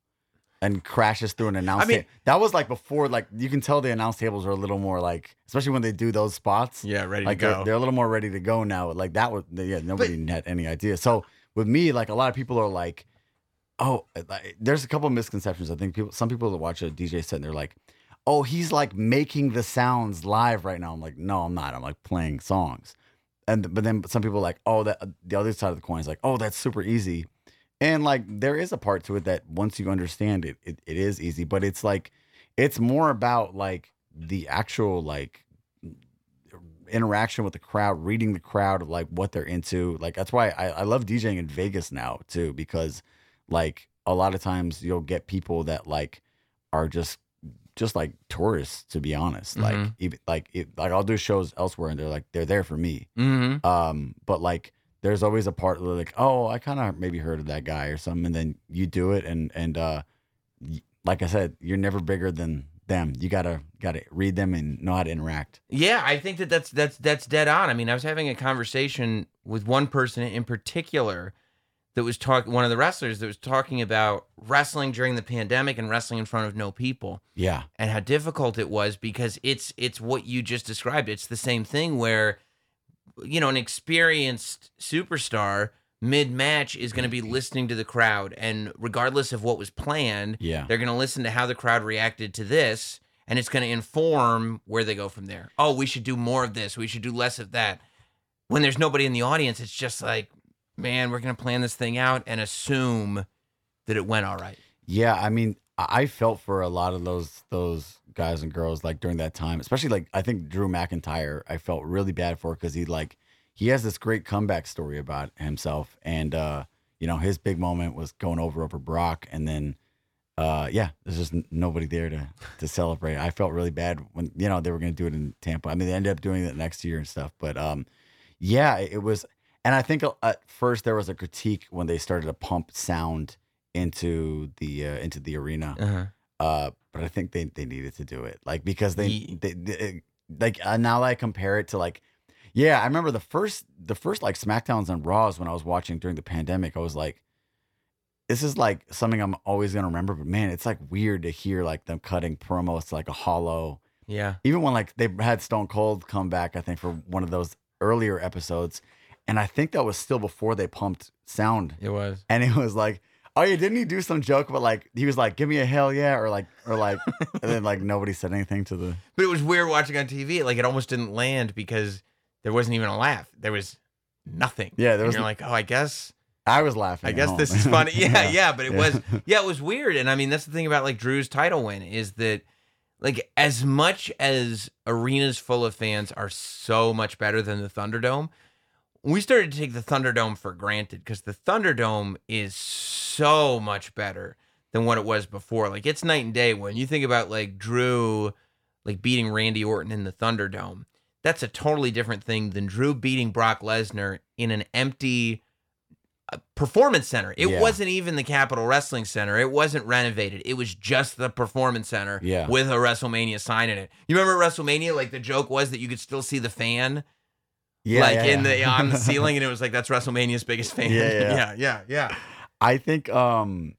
and crashes through an announce
I mean-
table. That was like before, like you can tell the announce tables are a little more like, especially when they do those spots.
yeah, ready
like
to
they're, they're a little more ready to go now. Like that was, yeah, nobody had any idea. So with me, like a lot of people are like, oh, uh, like, there's a couple of misconceptions. I think people, some people that watch a DJ set and they're like, oh, he's like making the sounds live right now. I'm like, no, I'm not. I'm like playing songs. And but then some people are like, oh, that uh, the other side of the coin is like, oh, that's super easy. And like there is a part to it that once you understand it, it, it is easy. But it's like it's more about like the actual like interaction with the crowd, reading the crowd like what they're into. Like that's why I, I love DJing in Vegas now too, because like a lot of times you'll get people that like are just just like tourists to be honest. Like
Mhm.
even like it, like I'll do shows elsewhere and they're like they're there for me.
mm-hmm.
Um, but like there's always a part where like, oh, I kind of maybe heard of that guy or something, and then you do it, and and uh, like I said, you're never bigger than them. You gotta gotta read them and know how to interact.
Yeah, I think that that's that's that's dead on. I mean, I was having a conversation with one person in particular that was talking one of the wrestlers that was talking about wrestling during the pandemic and wrestling in front of no people
Yeah,
and how difficult it was because it's it's what you just described. It's the same thing where you know, an experienced superstar mid match is going to be mm-hmm. listening to the crowd and regardless of what was planned,
yeah,
they're going to listen to how the crowd reacted to this, and it's going to inform where they go from there. Oh, we should do more of this. We should do less of that. When there's nobody in the audience, it's just like, man, we're going to plan this thing out and assume that it went all right.
yeah. I mean, I I felt for a lot of those those guys and girls like during that time, especially like I think Drew McIntyre. I felt really bad for because he like he has this great comeback story about himself, and uh, you know his big moment was going over over Brock, and then uh, yeah, there's just nobody there to to celebrate. I felt really bad when you know they were going to do it in Tampa. I mean, they ended up doing it next year and stuff, but um, yeah, it, was. And I think uh, at first there was a critique when they started to pump sound into the uh, into the arena.
Uh-huh.
Uh, but I think they they needed to do it, like because they, they, they like uh, now that I compare it to like, yeah, I remember the first the first like Smackdowns and Raws when I was watching during the pandemic. I was like, this is like something I'm always gonna remember. But man, it's like weird to hear like them cutting promos to like a hollow.
Yeah.
Even when like they had Stone Cold come back, I think for one of those earlier episodes, and I think that was still before they pumped sound,
It was.
and it was like. Oh yeah, didn't he do some joke about like he was like, "Give me a hell yeah," or like, or like, and then like nobody said anything to the.
But it was weird watching on TV. Like it almost didn't land because there wasn't even a laugh. There was nothing.
Yeah, there
And
was.
you're like, oh, I guess,
I was laughing.
I guess
home.
this is funny. Yeah, yeah. But it
Yeah.
was, yeah, it was weird. And I mean, that's the thing about like Drew's title win is that, like, as much as arenas full of fans are so much better than the Thunderdome, we started to take the Thunderdome for granted because the Thunderdome is so much better than what it was before. Like it's night and day when you think about like Drew like beating Randy Orton in the Thunderdome. That's a totally different thing than Drew beating Brock Lesnar in an empty uh, performance center. It
Yeah.
wasn't even the Capitol Wrestling Center. It wasn't renovated. It was just the performance center
Yeah.
with a WrestleMania sign in it. You remember WrestleMania like the joke was that you could still see the fan
yeah,
like
yeah,
in the on the ceiling, and it was like that's WrestleMania's biggest fan.
Yeah, yeah.
yeah, yeah, yeah.
I think um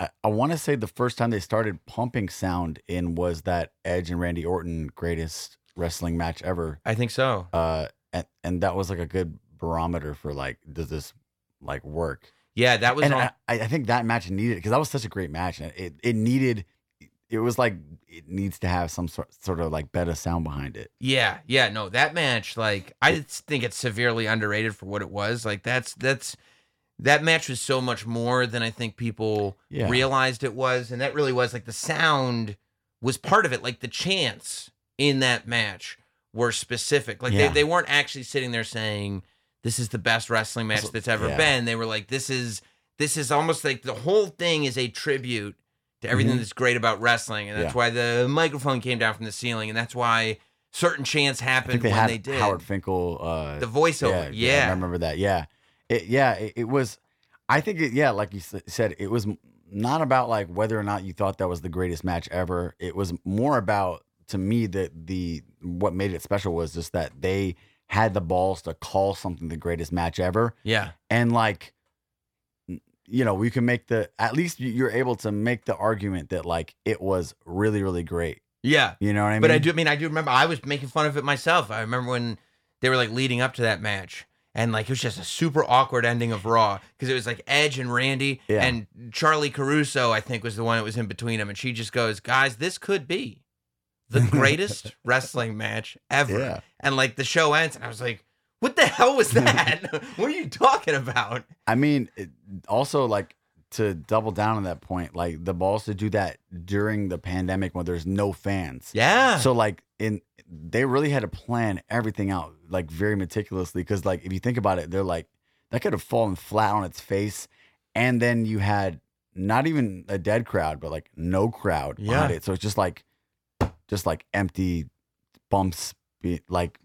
I, I want to say the first time they started pumping sound in was that Edge and Randy Orton greatest wrestling match ever.
I think so.
Uh and, and that was like a good barometer for like does this like work?
Yeah, that was
and
on.
I, I think that match needed because that was such a great match and it it needed it was like it needs to have some sort sort of like better sound behind it.
Yeah, yeah, no, that match, like, I just think it's severely underrated for what it was. Like, that's that's that match was so much more than I think people
Yeah.
realized it was, and that really was like the sound was part of it. Like the chants in that match were specific. Like
Yeah.
they, they weren't actually sitting there saying this is the best wrestling match that's ever
yeah.
been. They were like, this is this is almost like the whole thing is a tribute to everything
Mhm.
that's great about wrestling, and that's
Yeah.
why the microphone came down from the ceiling, and that's why certain chants happened
they
when they did.
Howard Finkel uh
the voiceover,
Yeah,
yeah,
I remember that. Yeah, it, yeah, it, it was. I think it. Yeah, like you said, it was not about like whether or not you thought that was the greatest match ever. It was more about to me that the what made it special was just that they had the balls to call something the greatest match ever,
yeah,
and like. You know, we can make the at least you- you're able to make the argument that like it was really, really great.
yeah.
You know what I mean?
But I do. I mean, I do remember. I was making fun of it myself. I remember when they were like leading up to that match, and like it was just a super awkward ending of Raw because it was like Edge and Randy
Yeah.
and Charly Caruso. I think was the one that was in between them, and she just goes, "Guys, this could be the greatest wrestling match ever."
Yeah.
And like the show ends, and I was like, "What the hell was that? what are you talking about?"
I mean, it, also like to double down on that point, like the balls to do that during the pandemic when there's no fans.
Yeah.
So like in they really had to plan everything out like very meticulously because like if you think about it, they're like that could have fallen flat on its face, and then you had not even a dead crowd, but like no crowd
Yeah.
it. So it's just like just like empty bumps, be- like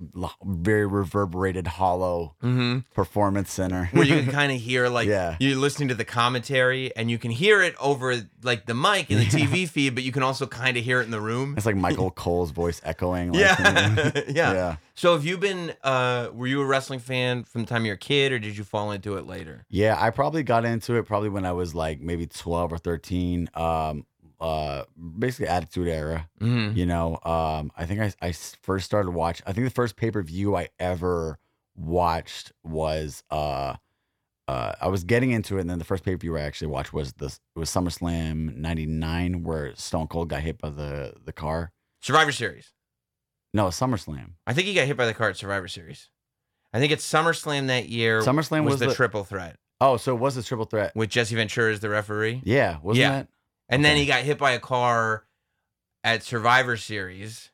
very reverberated, hollow
mm-hmm.
performance center
where you can kind of hear like
Yeah.
you're listening to the commentary and you can hear it over like the mic and the TV feed, but you can also kind of hear it in the room.
It's like Michael Cole's voice echoing. Like,
Yeah. yeah.
yeah.
So have you been uh were you a wrestling fan from the time you were a kid or did you fall into it later?
Yeah, I probably got into it probably when I was like maybe 12 or 13. Um, uh, basically Attitude Era.
Mm-hmm.
You know, um, I think I, I first started watch. I think the first pay per view I ever watched was uh, uh, I was getting into it, and then the first pay per view I actually watched was this. It was SummerSlam '99, where Stone Cold got hit by the the car.
Survivor Series.
No, SummerSlam.
I think he got hit by the car at Survivor Series. I think it's SummerSlam that year.
SummerSlam
was,
was
the,
the-
triple threat
Oh, so it was the triple threat.
with Jesse Ventura as the referee.
Yeah, wasn't
Yeah.
that?
And then he got hit by a car at Survivor Series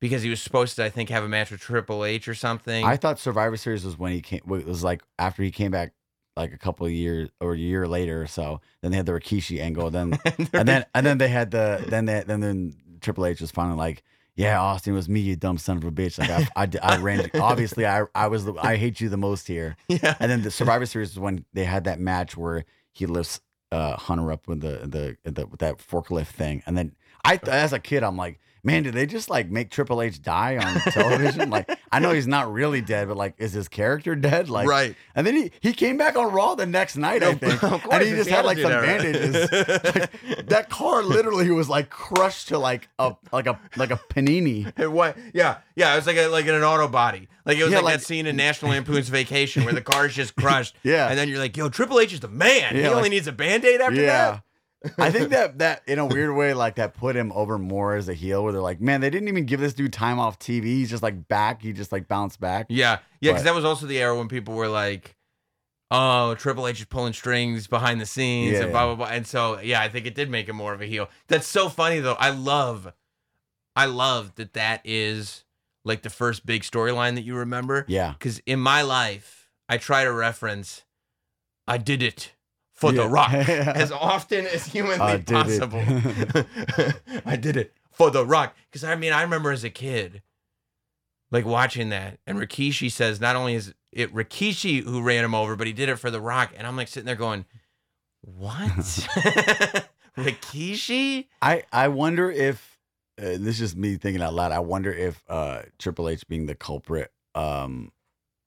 because he was supposed to, I think, have a match with Triple H or something.
I thought Survivor Series was when he came. It was like after he came back, like a couple of years or a year later or so. Then they had the Rikishi angle. Then and then and then they had the then they then then Triple H was finally like, yeah, Austin it was me, you dumb son of a bitch. Like I I, I ran. Obviously, I I was the, I hate you the most here.
yeah.
And then the Survivor Series was when they had that match where he lifts uh, Hunter up with the, the the with that forklift thing, and then I as a kid I'm like, man, did they just like make Triple H die on television? like I know he's not really dead, but like, is his character dead? Like,
Right.
And then he he came back on Raw the next night, I
Of
think,
course,
and he just had like some bandages. Like, that car literally was like crushed to like a like a like a panini.
It was, yeah, yeah. It was like a, like in an auto body. Like it was
Yeah,
like,
like-
that scene in National Lampoon's Vacation where the car's just crushed.
Yeah.
and then you're like, "Yo, Triple H is the man. he
Yeah,
only needs a band aid after
yeah.
that."
I think that that in a weird way, like that put him over more as a heel, where they're like, man, they didn't even give this dude time off TV. He's just like back. He just like bounced back.
Yeah, yeah. Because
But-
that was also the era when people were like, "Oh, Triple H is pulling strings behind the scenes
Yeah,
and blah blah blah." And so, yeah, I think it did make him more of a heel. That's so funny though. I love, I love that that is like the first big storyline that you remember.
Yeah.
Because in my life, I try to reference, I did it for The Rock as often as humanly
I
possible. I did it for The Rock. Because I mean, I remember as a kid, like watching that, and Rikishi says not only is it Rikishi who ran him over, but he did it for The Rock. And I'm like sitting there going, what? Rikishi?
I I wonder if uh, this is me thinking out loud. I wonder if uh Triple H being the culprit, um,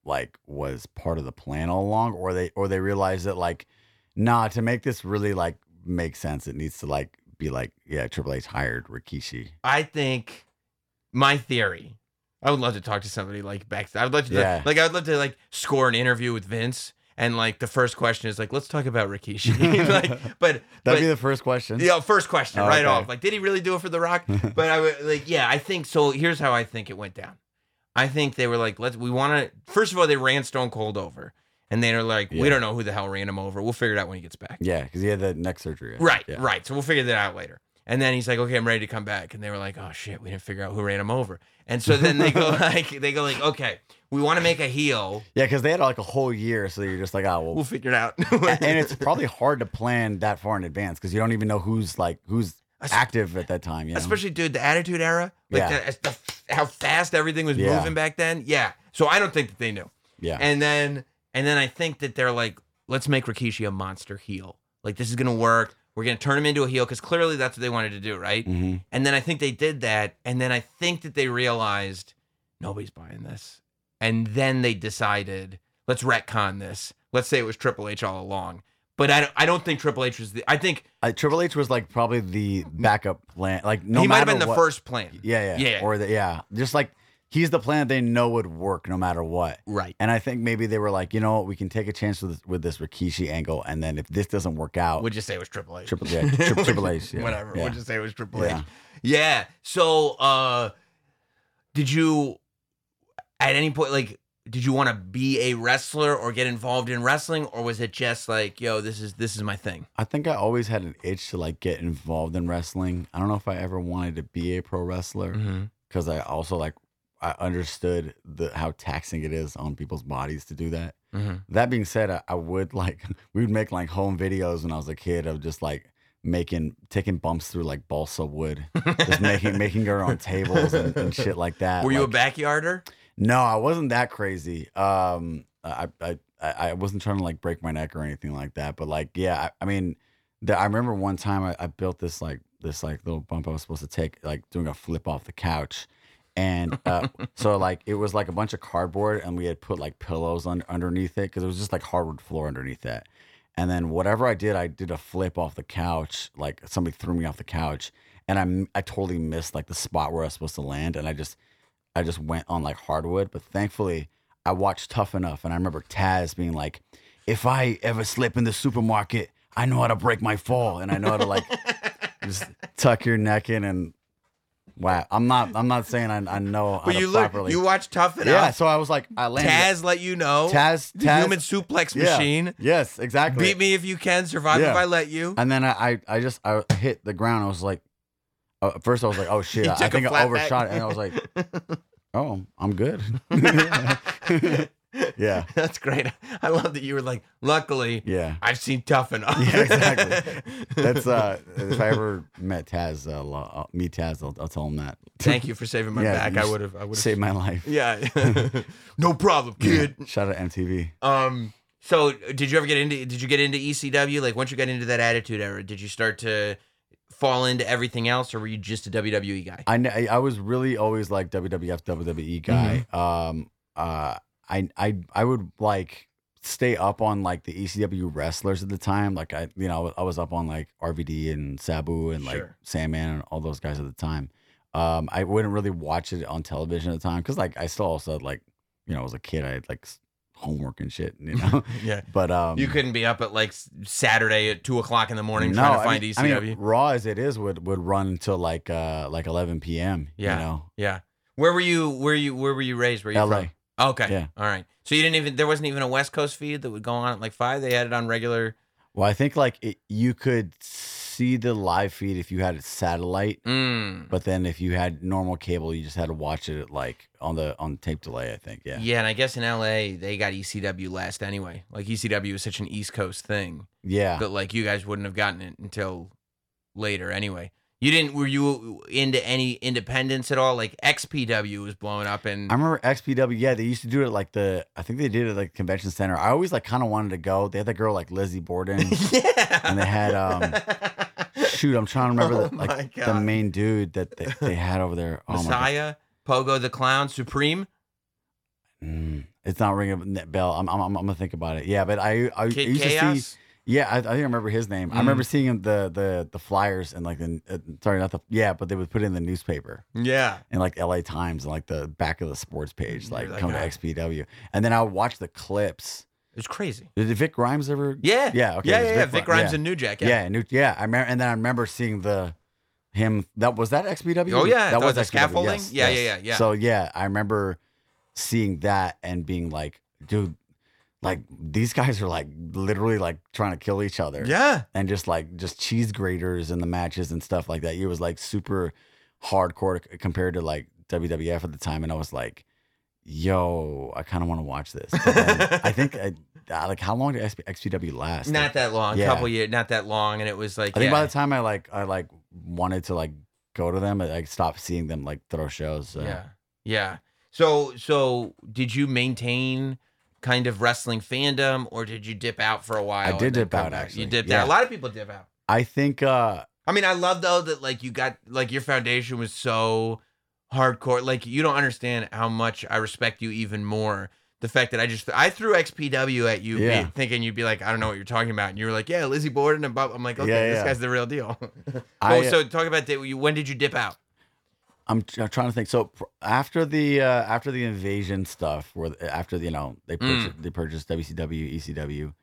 like was part of the plan all along, or they or they realized that like, nah, to make this really like make sense, it needs to like be like, yeah, Triple H hired Rikishi.
I think my theory. I would love to talk to somebody like back. I would love to
Yeah.
like I would love to like score an interview with Vince, and like the first question is like, let's talk about Rikishi. like, but
That'd
but,
be the first question.
yeah, first question
Oh,
right
okay.
off. Like, did he really do it for The Rock? but I would like, yeah, I think so. Here's how I think it went down. I think they were like, let's. We want to. First of all, they ran Stone Cold over, and they're like, we don't know who the hell ran him over. We'll figure it out when he gets back.
Yeah, because he had the neck surgery.
Right,
Yeah.
right. So we'll figure that out later. And then he's like, okay, I'm ready to come back. And they were like, oh shit, we didn't figure out who ran him over. And so then they go like, they go like, okay, we want to make a heel.
Yeah, because they had like a whole year, so you're just like, oh well.
We'll figure it out.
and it's probably hard to plan that far in advance because you don't even know who's like who's active at that time. You know?
especially dude, the Attitude Era, like
Yeah.
the, the, how fast everything was
Yeah.
moving back then. Yeah. So I don't think that they knew.
yeah,
And then and then I think that they're like, let's make Rikishi a monster heel. Like this is gonna work. We're gonna turn him into a heel because clearly that's what they wanted to do, right?
hmm
And then I think they did that. And then I think that they realized nobody's buying this. And then they decided, let's retcon this. Let's say it was Triple H all along. But I don't, I don't think Triple H was the. I think
uh, Triple H was like probably the backup plan. Like no
he might have been the
what-
first plan.
Yeah, yeah,
Yeah.
or the yeah, just like he's the plan they know would work no matter what.
Right.
And I think maybe they were like, you know what, we can take a chance with with this Rikishi angle, and then if this doesn't work out,
Would you say it was Triple H?
Triple yeah, tri- Triple H, yeah,
Whatever.
yeah.
Would you say it was Triple
Yeah.
H? Yeah. So, uh, did you at any point like? Did you want to be a wrestler or get involved in wrestling, or was it just like, yo, this is this is my thing?
I think I always had an itch to like get involved in wrestling. I don't know if I ever wanted to be a pro wrestler.
Mm-hmm.
because I also like I understood the how taxing it is on people's bodies to do that.
Mm-hmm.
That being said, I, I would like we would make like home videos when I was a kid of just like making taking bumps through like balsa wood, just making making her on tables and, and shit like that.
Were you a backyarder?
no, I wasn't that crazy. Um, I I I I wasn't trying to like break my neck or anything like that. But like, yeah, I, I mean, the, I remember one time I, I built this like this like little bump I was supposed to take like doing a flip off the couch. And uh, so like it was like a bunch of cardboard, and we had put like pillows un- underneath it because it was just like hardwood floor underneath that. And then whatever I did, I did a flip off the couch. Like somebody threw me off the couch, and i i totally missed like the spot where I was supposed to land, and I just I just went on like hardwood. But thankfully, I watched Tough Enough, and I remember Taz being like, "If I ever slip in the supermarket, I know how to break my fall, and I know how to like just tuck your neck in and." Wow, I'm not. I'm not saying I, I know
But you look,
properly.
you watch Tough Enough.
yeah, so I was like, I landed.
Taz let you know.
Taz, Taz,
human suplex
yeah,
machine.
Yes, exactly.
Beat me if you can. Survive if I let you.
And then I, I, I just I hit the ground. I was like, uh, at first I was like, oh shit, I, think I overshot
back.
it, and I was like, oh, I'm good. yeah,
That's great. I love that you were like, luckily,
yeah,
I've seen Tough Enough.
Yeah, exactly. that's uh. If I ever met Taz, uh, I'll, I'll meet Taz. I'll, I'll tell him that.
Thank you for saving my
Yeah,
back. I would have. I would have
Saved my life.
Yeah. no problem, kid.
Shout out MTV.
Um, So did you ever get into? Did you get into ECW? Like once you got into that Attitude Era, did you start to fall into everything else, or were you just a WWE guy?
I, I I was really always like WWF WWE guy. Um uh I I I would like stay up on like the ECW wrestlers at the time. Like I you know I was up on like RVD and Sabu and like
Sure.
Sandman and all those guys at the time. Um I wouldn't really watch it on television at the time because like I still also like you know as a kid I had like homework and shit you know.
yeah.
but um
You couldn't be up at like Saturday at two o'clock in the morning
no,
trying to
I
find
mean-
ECW.
I mean, Raw as it is would would run until like uh like 11 p.m.
Yeah.
you know.
yeah. Where were you? Where you? Where were you raised? Where you
LA.
from? Okay.
Yeah.
All right. So you didn't even. There wasn't even a West Coast feed that would go on at like five. They had it on regular.
Well, I think like it, you could see the live feed if you had a satellite,
Mm.
but then if you had normal cable, you just had to watch it like on the on tape delay. I think, yeah,
Yeah, and I guess in LA they got ECW last anyway. Like ECW is such an East Coast thing
yeah.
that like you guys wouldn't have gotten it until later anyway. You didn't were you into any independence at all? Like XPW was blowing up and
I remember XPW. Yeah, they used to do it at, like the. I think they did it at like convention center. I always like kind of wanted to go. They had that girl like Lizzy Borden.
yeah.
And they had, um, Shoot, I'm trying to remember
Oh
the, like the main dude that they, they had over there. Oh.
Messiah, Pogo the Clown, Supreme,
Mm, it's not ringing a bell. I'm, I'm, I'm, gonna think about it. Yeah, but I I
Kid
used to see. Yeah, I, I think I remember his name. I remember seeing him the the the flyers and like the uh, sorry not the yeah, but they would put it in the newspaper
Yeah.
in like L.A. Times and like the back of the sports page, like
that
come
guy.
to XPW, and then I would watch the clips.
It's crazy.
Did Vic Grimes ever?
Yeah.
Yeah, okay,
Yeah,
it was
yeah, yeah.
Vic
Grimes and New Jack.
yeah,
Yeah.
and, yeah. I remember, and then I remember seeing the him. That was that XPW.
Oh, yeah,
that was
the scaffolding? Yeah, yeah, yeah, yeah.
So yeah, I remember seeing that and being like, dude, like these guys are like literally like trying to kill each other.
Yeah.
and just like just cheese graters in the matches and stuff like that. It was like super hardcore compared to like WWF at the time, and I was like, "Yo, I kind of want to watch this." Then I think uh, uh, like how long did XP, XPW last?
Not
Like,
that long. A
Yeah.
couple years. Not that long. And it was like.
I think by the time I like I like wanted to like go to them, I like, stopped seeing them like throw shows. So.
Yeah. Yeah. So so did you maintain kind of wrestling fandom or did you dip out for a while?
I did dip out,
back?
actually.
You dipped
Yeah.
out. A lot of people dip out.
I think uh
I mean, I love though that like you got like your foundation was so hardcore. Like you don't understand how much I respect you even more. The fact that I just I threw XPW at you,
Yeah.
thinking you'd be like, I don't know what you're talking about, and you were like, Yeah, Lizzy Borden and Bob. I'm like, okay,
Yeah,
this guy's the real deal.
I,
oh, so talk about that. When did you dip out?
I'm, I'm trying to think. So after the uh, after the invasion stuff, where after you know they
Mm.
purchased, they purchased WCW, ECW,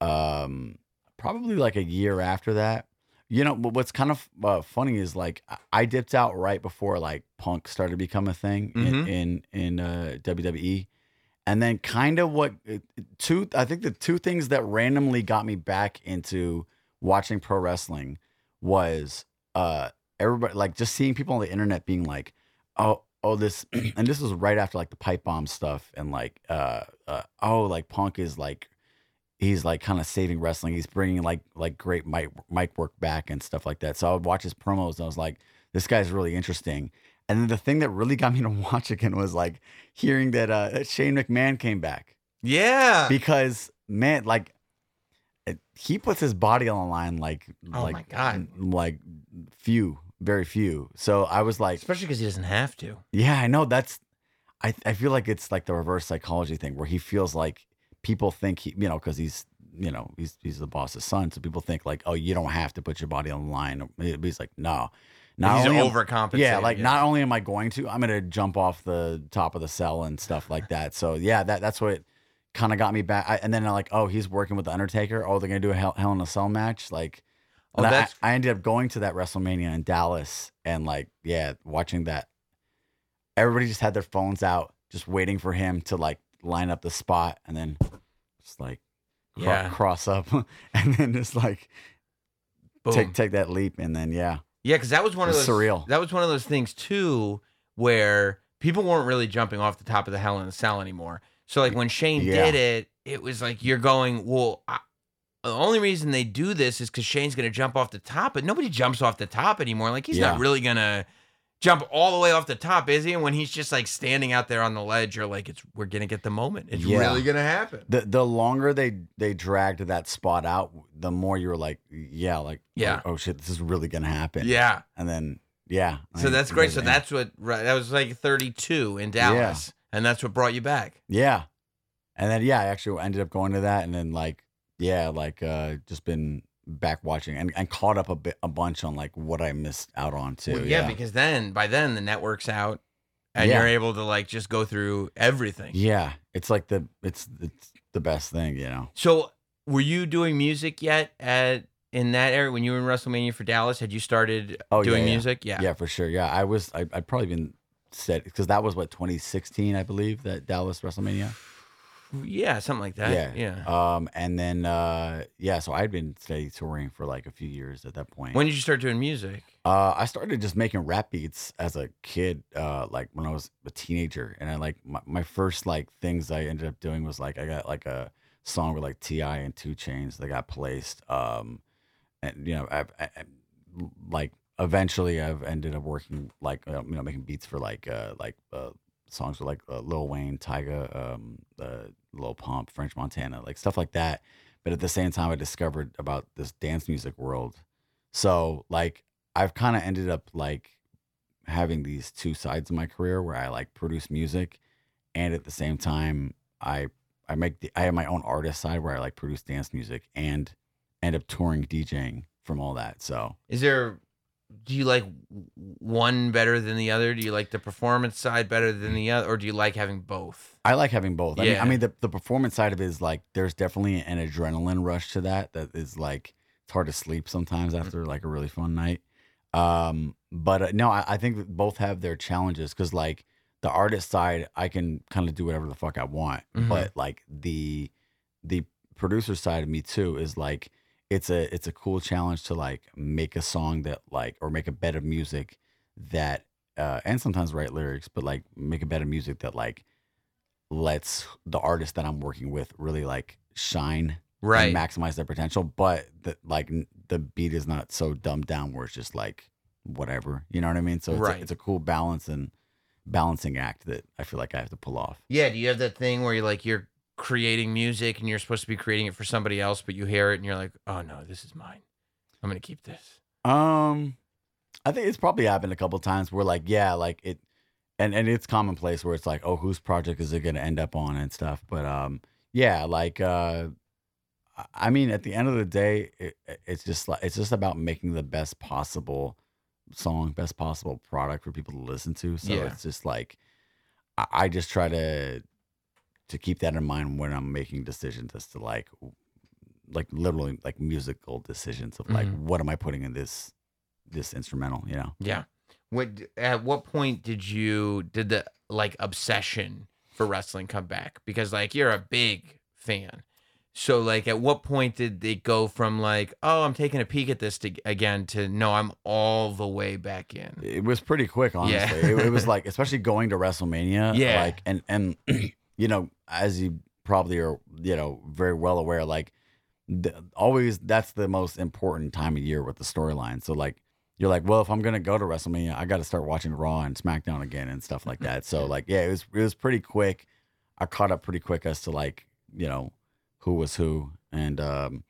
um, probably like a year after that. You know, but what's kind of uh, funny is like I- dipped out right before like Punk started to become a thing
Mhm.
in in, in uh, WWE, and then kind of what two I think the two things that randomly got me back into watching pro wrestling was uh everybody like just seeing people on the internet being like, oh, oh, this, and this was right after like the pipe bomb stuff, and like, uh, uh oh, like Punk is like, he's like kind of saving wrestling. He's bringing like like great mic mic work back and stuff like that. So I would watch his promos, and I was like, this guy's really interesting. And then the thing that really got me to watch again was like hearing that uh that Shane McMahon came back
Yeah.
because man, like. It, he puts his body on the line like
Oh
like
my God.
like few very few. So i was like
Especially because he doesn't have to.
yeah i know that's i i feel like it's like the reverse psychology thing where he feels like people think he you know because he's you know he's he's the boss's son so people think like oh you don't have to put your body on the line. He's like no. Not
He's overcompensating.
yeah like not only am i going to i'm gonna jump off the top of the cell and stuff like that. So yeah that that's what kind of got me back. I, and then i'm like oh he's working with the undertaker? Oh they're gonna do a hell, hell in a cell match? Like
Oh,
and I-
that's-
I, ended up going to that WrestleMania in Dallas and like, yeah, watching that. Everybody just had their phones out, just waiting for him to like line up the spot and then just like cro-
Yeah.
cross up and then just like
Boom.
take take that leap and then yeah.
Yeah, because that was one of
It
those
surreal.
That was one of those things too, where people weren't really jumping off the top of the Hell in a Cell anymore. So like when Shane
Yeah.
did it, it was like you're going, well, I, the only reason they do this is because Shane's going to jump off the top, but nobody jumps off the top anymore. Like he's
Yeah.
not really going to jump all the way off the top, is he? And when he's just like standing out there on the ledge, you're like, it's we're gonna get the moment. It's
Yeah.
really gonna happen.
The the longer they they dragged that spot out, the more you were like, yeah, like oh,
Yeah.
oh, oh shit, this is really gonna happen.
Yeah.
and then yeah.
So
I-
that's great. So that's what right, that was like 32 in Dallas, and that's what brought you back.
yeah, and then yeah, I actually ended up going to that, and then like yeah, like uh just been back watching and, and caught up a bit a bunch on like what I missed out on too.
Well, yeah,
yeah,
because then by then the network's out, and
Yeah.
you're able to like just go through everything.
yeah, it's like the it's it's the best thing, you know.
So, were you doing music yet at in that area when you were in WrestleMania for Dallas? Had you started
Oh,
doing
yeah,
music? Yeah.
Yeah, for sure. Yeah, I was. I, I'd probably been said because that was what 2016, I believe, that Dallas WrestleMania.
Yeah, something like that.
yeah,
Yeah.
Um, and then uh, yeah, so I'd been steady touring for like a few years at that point.
When did you start doing music?
uh, I started just making rap beats as a kid, uh, like when I was a teenager, and I like my, my first like things I ended up doing was like I got like a song with like T.I. and 2 Chainz that got placed. Um, and you know, I, I, I- like eventually I've ended up working like uh, you know making beats for like uh like uh songs with like uh, Lil Wayne, Tyga, um, uh, Lil Pump, French Montana, like stuff like that. But at the same time, I discovered about this dance music world. So like I've kind of ended up like having these two sides of my career where I like produce music, and at the same time I I make the I have my own artist side where I like produce dance music and end up touring DJing from all that. So
Is there? Do you like one better than the other? Do you like the performance side better than the other, or do you like having both?
I like having both. I mean,
Yeah.
I mean the, the performance side of it is like there's definitely an adrenaline rush to that that is like it's hard to sleep sometimes
Mm-hmm.
after like a really fun night. Um, but uh, no, I, I think that both have their challenges because like the artist side, I can kind of do whatever the fuck I want,
Mhm.
but like the the producer side of me too is like it's a it's a cool challenge to like make a song that like or make a bed of music that uh and sometimes write lyrics but like make a bed of music that like lets the artist that I'm working with really like shine
Right.
and maximize their potential but the like n- the beat is not so dumbed down where it's just like whatever you know what I mean so it's,
Right.
a, it's a cool balance and balancing act that I feel like I have to pull off
Yeah. Do you have that thing where you're like you're creating music and you're supposed to be creating it for somebody else, but you hear it and you're like, oh no, this is mine. I'm gonna keep this.
Um, I think it's probably happened a couple times where like yeah, like it, and and it's commonplace where it's like oh whose project is it to end up on and stuff. But um, yeah, like uh, I- I mean at the end of the day, it, it's just like it's just about making the best possible song, best possible product for people to listen to. So
Yeah.
it's just like I, I just try to to keep that in mind when I'm making decisions as to like like literally like musical decisions of like
Mhm.
what am I putting in this this instrumental, you know?
Yeah. What at what point did you did the like obsession for wrestling come back? Because like you're a big fan. So like at what point did it go from like, oh, I'm taking a peek at this to, again to no, I'm all the way back in.
It was pretty quick, honestly.
Yeah.
it, it was like especially going to WrestleMania,
Yeah.
like and and you know, as you probably are, you know, very well aware, like the, always that's the most important time of year with the storyline. So like you're like, well, if I'm gonna go to WrestleMania, I got to start watching Raw and SmackDown again and stuff like that. So like, yeah, it was it was pretty quick. I caught up pretty quick as to like you know who was who, and um,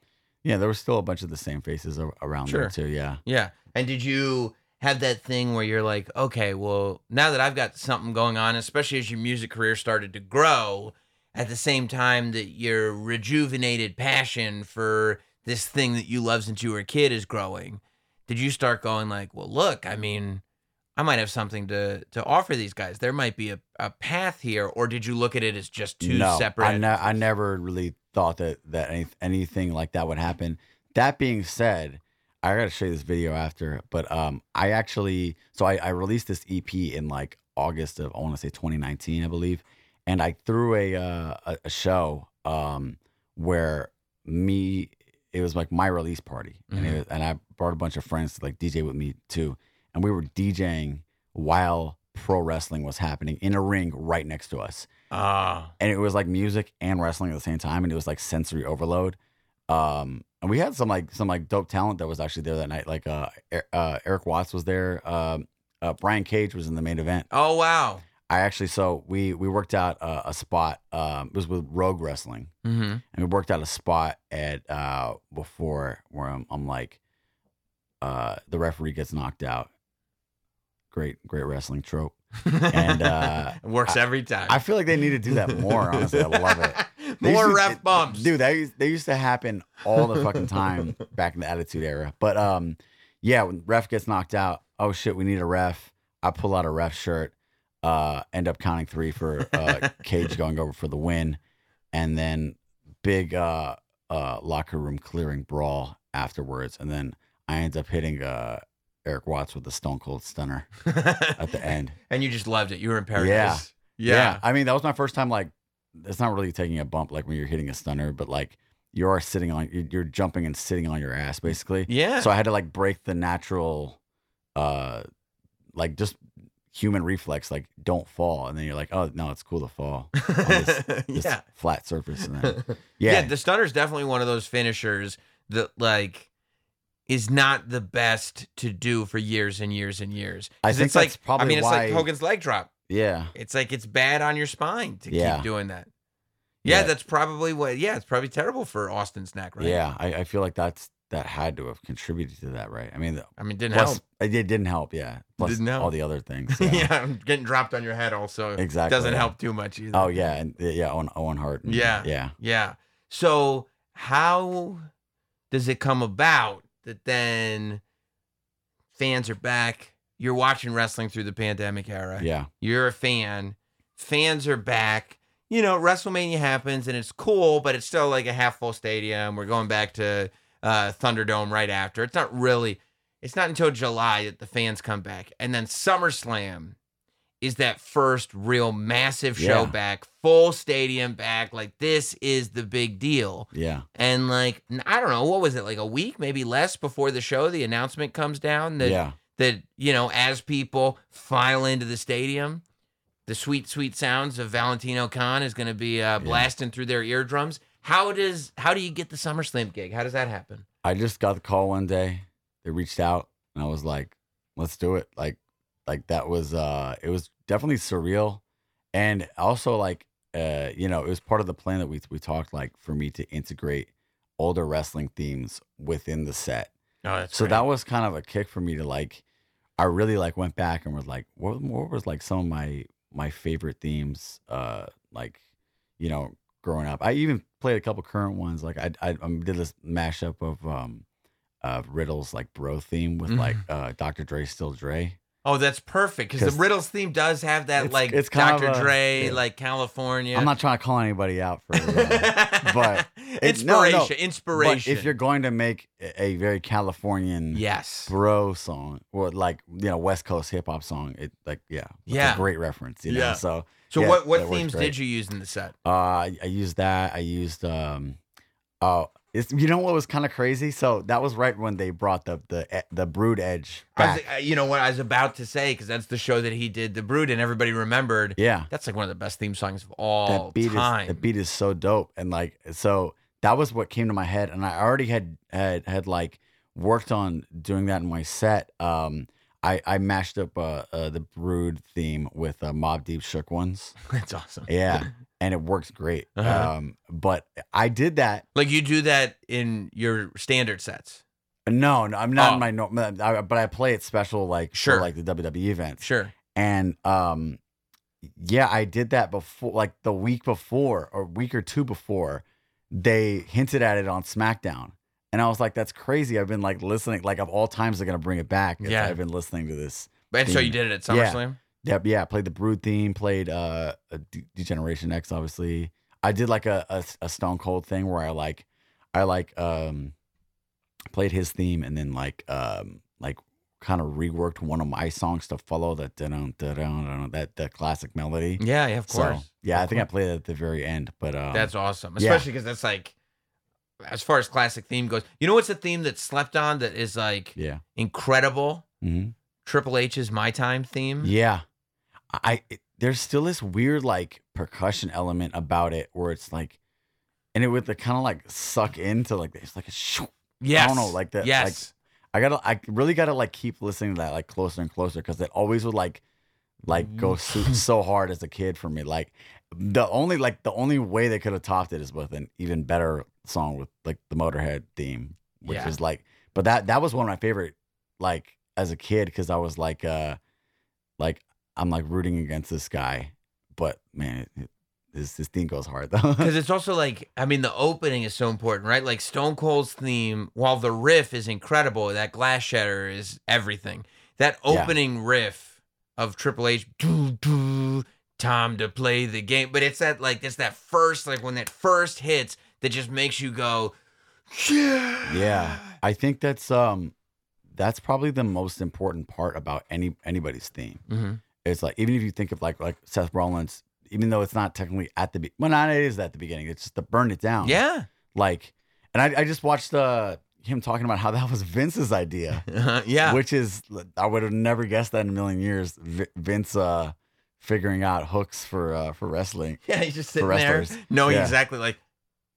yeah, there was still a bunch of the same faces around
Sure.
there too. Yeah.
Yeah. And did you have that thing where you're like, okay, well, now that I've got something going on, especially as your music career started to grow, at the same time that your rejuvenated passion for this thing that you love since you were a kid is growing, did you start going like, well, look, I mean, I might have something to to offer these guys. There might be a, a path here, or did you look at it as just two
no,
separate?
I, ne- I never really thought that that any, anything like that would happen. That being said, I gotta show you this video after. But um, I actually so I, I released this EP in like August of I want to say 2019, I believe, and I threw a uh, a, a show um where me it was like my release party, and it
Mhm.
was, and I brought a bunch of friends to like DJ with me too, and we were DJing while pro wrestling was happening in a ring right next to us
Ah,
and it was like music and wrestling at the same time, and it was like sensory overload. Um, and we had some like some like dope talent that was actually there that night. Like uh, uh Eric Watts was there. Um, uh, Brian Cage was in the main event.
Oh wow.
I actually so we we worked out a, a spot. Um, it was with Rogue Wrestling,
Mm-hmm.
and we worked out a spot at uh before where I'm, I'm like, uh, the referee gets knocked out. Great, great wrestling trope. And, uh,
it works every time.
I feel like they need to do that more. Honestly, I love it.
More
to-
ref bumps.
dude. They used, they used to happen all the fucking time back in the Attitude Era. But um, yeah, when ref gets knocked out, oh shit, we need a ref. I pull out a ref shirt. Uh, end up counting three for uh, Cage going over for the win, and then big uh, uh, locker room clearing brawl afterwards, and then I end up hitting uh, Eric Watts with the Stone Cold Stunner at the end.
and you just loved it. You were in paradise.
Yeah.
Yeah.
I mean, that was my first time. Like, it's not really taking a bump like when you're hitting a stunner, but like you are sitting on, you're- jumping and sitting on your ass basically.
Yeah.
So I had to like break the natural, uh, like just human reflex, like don't fall, and then you're like, oh no, it's cool to fall on this, this
yeah.
flat surface. And then,
yeah.
yeah,
The stunner's definitely one of those finishers that like is not the best to do for years and years and years.
I think
it's
that's
like
probably
I mean, it's like Hogan's leg drop.
Yeah,
It's like it's bad on your spine to
Yeah.
keep doing that. Yeah,
Yeah.
that's probably what. Yeah, it's probably terrible for Austin's neck, right?
yeah. I, I feel like that's that had to have contributed to that, right? I mean, the-
I mean, didn't
plus,
help.
it didn't help. Yeah, plus
Didn't help.
all the other things.
Yeah. getting dropped on your head also
Exactly,
doesn't
yeah.
help too much either.
Oh yeah, and yeah, Owen, Owen Hart. and-
Yeah.
yeah.
Yeah. So how does it come about that then fans are back? You're watching wrestling through the pandemic era.
Yeah.
You're a fan. Fans are back. You know, WrestleMania happens and it's cool, but it's still like a half full stadium. We're going back to uh, Thunderdome right after. It's not really, it's not until July that the fans come back. And then SummerSlam is that first real massive show
Yeah.
back, full stadium back. Like, this is the big deal.
Yeah.
And like, I don't know, what was it, like a week, maybe less before the show, the announcement comes down that
yeah.
That you know as people file into the stadium the sweet sweet sounds of valentino khan is going to be uh, blasting through their eardrums how does how do you get the SummerSlam gig how does that happen
I just got the call one day. They reached out and I was like, let's do it. Like like that was uh it was definitely surreal. And also like uh, you know, it was part of the plan that we we talked like for me to integrate older wrestling themes within the set.
oh that's
So that was kind of a kick for me to like. I really like went back and was like, what, what was like some of my my favorite themes? Uh, like, you know, growing up. I even played a couple current ones. Like I I um, did this mashup of um of Riddle's like bro theme with like uh Dr. Dre Still Dre.
oh that's perfect because the riddles theme does have that
it's-
like
it's
dr
a-
dre
yeah.
like california
I'm not trying to call anybody out for uh, but
inspiration
no, no.
inspiration
but if you're going to make a very Californian
yes
bro song or like you know West Coast hip hop song. It like yeah, it's
Yeah.
a great reference. You know,
Yeah.
so
so
yeah,
what what themes did you use in the set
Uh, I, I used that. I used um, oh, it's you know what was kind of crazy. So that was right when they brought the the the Brood Edge back.
was, you know what I was about to say because that's the show that he did, The Brood, and everybody remembered.
yeah,
That's like one of the best theme songs of all
that beat
time.
is the beat is so dope, and like so that was what came to my head, and I already had had had like worked on doing that in my set. Um, I I mashed up uh, uh the Brood theme with uh, Mobb Deep Shook Ones.
That's awesome.
Yeah, and it works great.
Uh-huh.
Um, but I did that.
Like you do that in your standard sets.
No, no, I'm not
Oh.
in my normal, but I play it special like
Sure.
for like the WWE events.
Sure.
And um, yeah, I did that before, like the week before or week or two before. They hinted at it on SmackDown, and I was like, "That's crazy." I've been like listening, like of all times, they're gonna bring it back. It's-
Yeah.
I've been listening to this.
And so you did it at
Yeah.
SummerSlam?
Yep, yeah. Played the Brood theme. Played uh, a D- Degeneration X, obviously. I did like a, a a Stone Cold thing where I like, I like um, played his theme and then like um like kind of reworked one of my songs to follow that that that classic melody.
Yeah, yeah, of
So,
course.
yeah, I
Of
think I played it at the very end, but um,
That's awesome. Especially because that's like, as far as classic theme goes, you know what's a theme that's slept on that is like
yeah,
incredible?
hmm
Triple H's My Time theme.
yeah. I it, there's still this weird like percussion element about it where it's like, and it would kind of like suck into like it's like a shoo.
Yes.
know, like that- like-
Yes.
I gotta, I really gotta like keep listening to that like closer and closer because it always would like, like go so, so hard as a kid for me. Like the only like the only way they could have topped it is with an even better song with like the Motorhead theme, which
Yeah.
is like, but that that was one of my favorite like as a kid because I was like, uh like I'm like rooting against this guy, but man, it, it, this this theme goes hard though.
Because it's also like, I mean, the opening is so important, right? Like Stone Cold's theme, while the riff is incredible, that glass shatter is everything. That
Yeah.
opening riff of Triple H, doo, doo, time to play the game. But it's that like it's that first, like when that first hits that just makes you go, yeah.
Yeah, I think that's um, that's probably the most important part about any anybody's theme.
Mhm.
It's like even if you think of like like Seth Rollins, even though it's not technically at the be- well, not it is at the beginning. It's just to burn it down.
Yeah.
like, and I I just watched uh him talking about how that was Vince's idea,
yeah.
which is I would have never guessed that in a million years. V- Vince uh figuring out hooks for uh for wrestling.
yeah. He's just sitting there knowing
Yeah.
exactly like,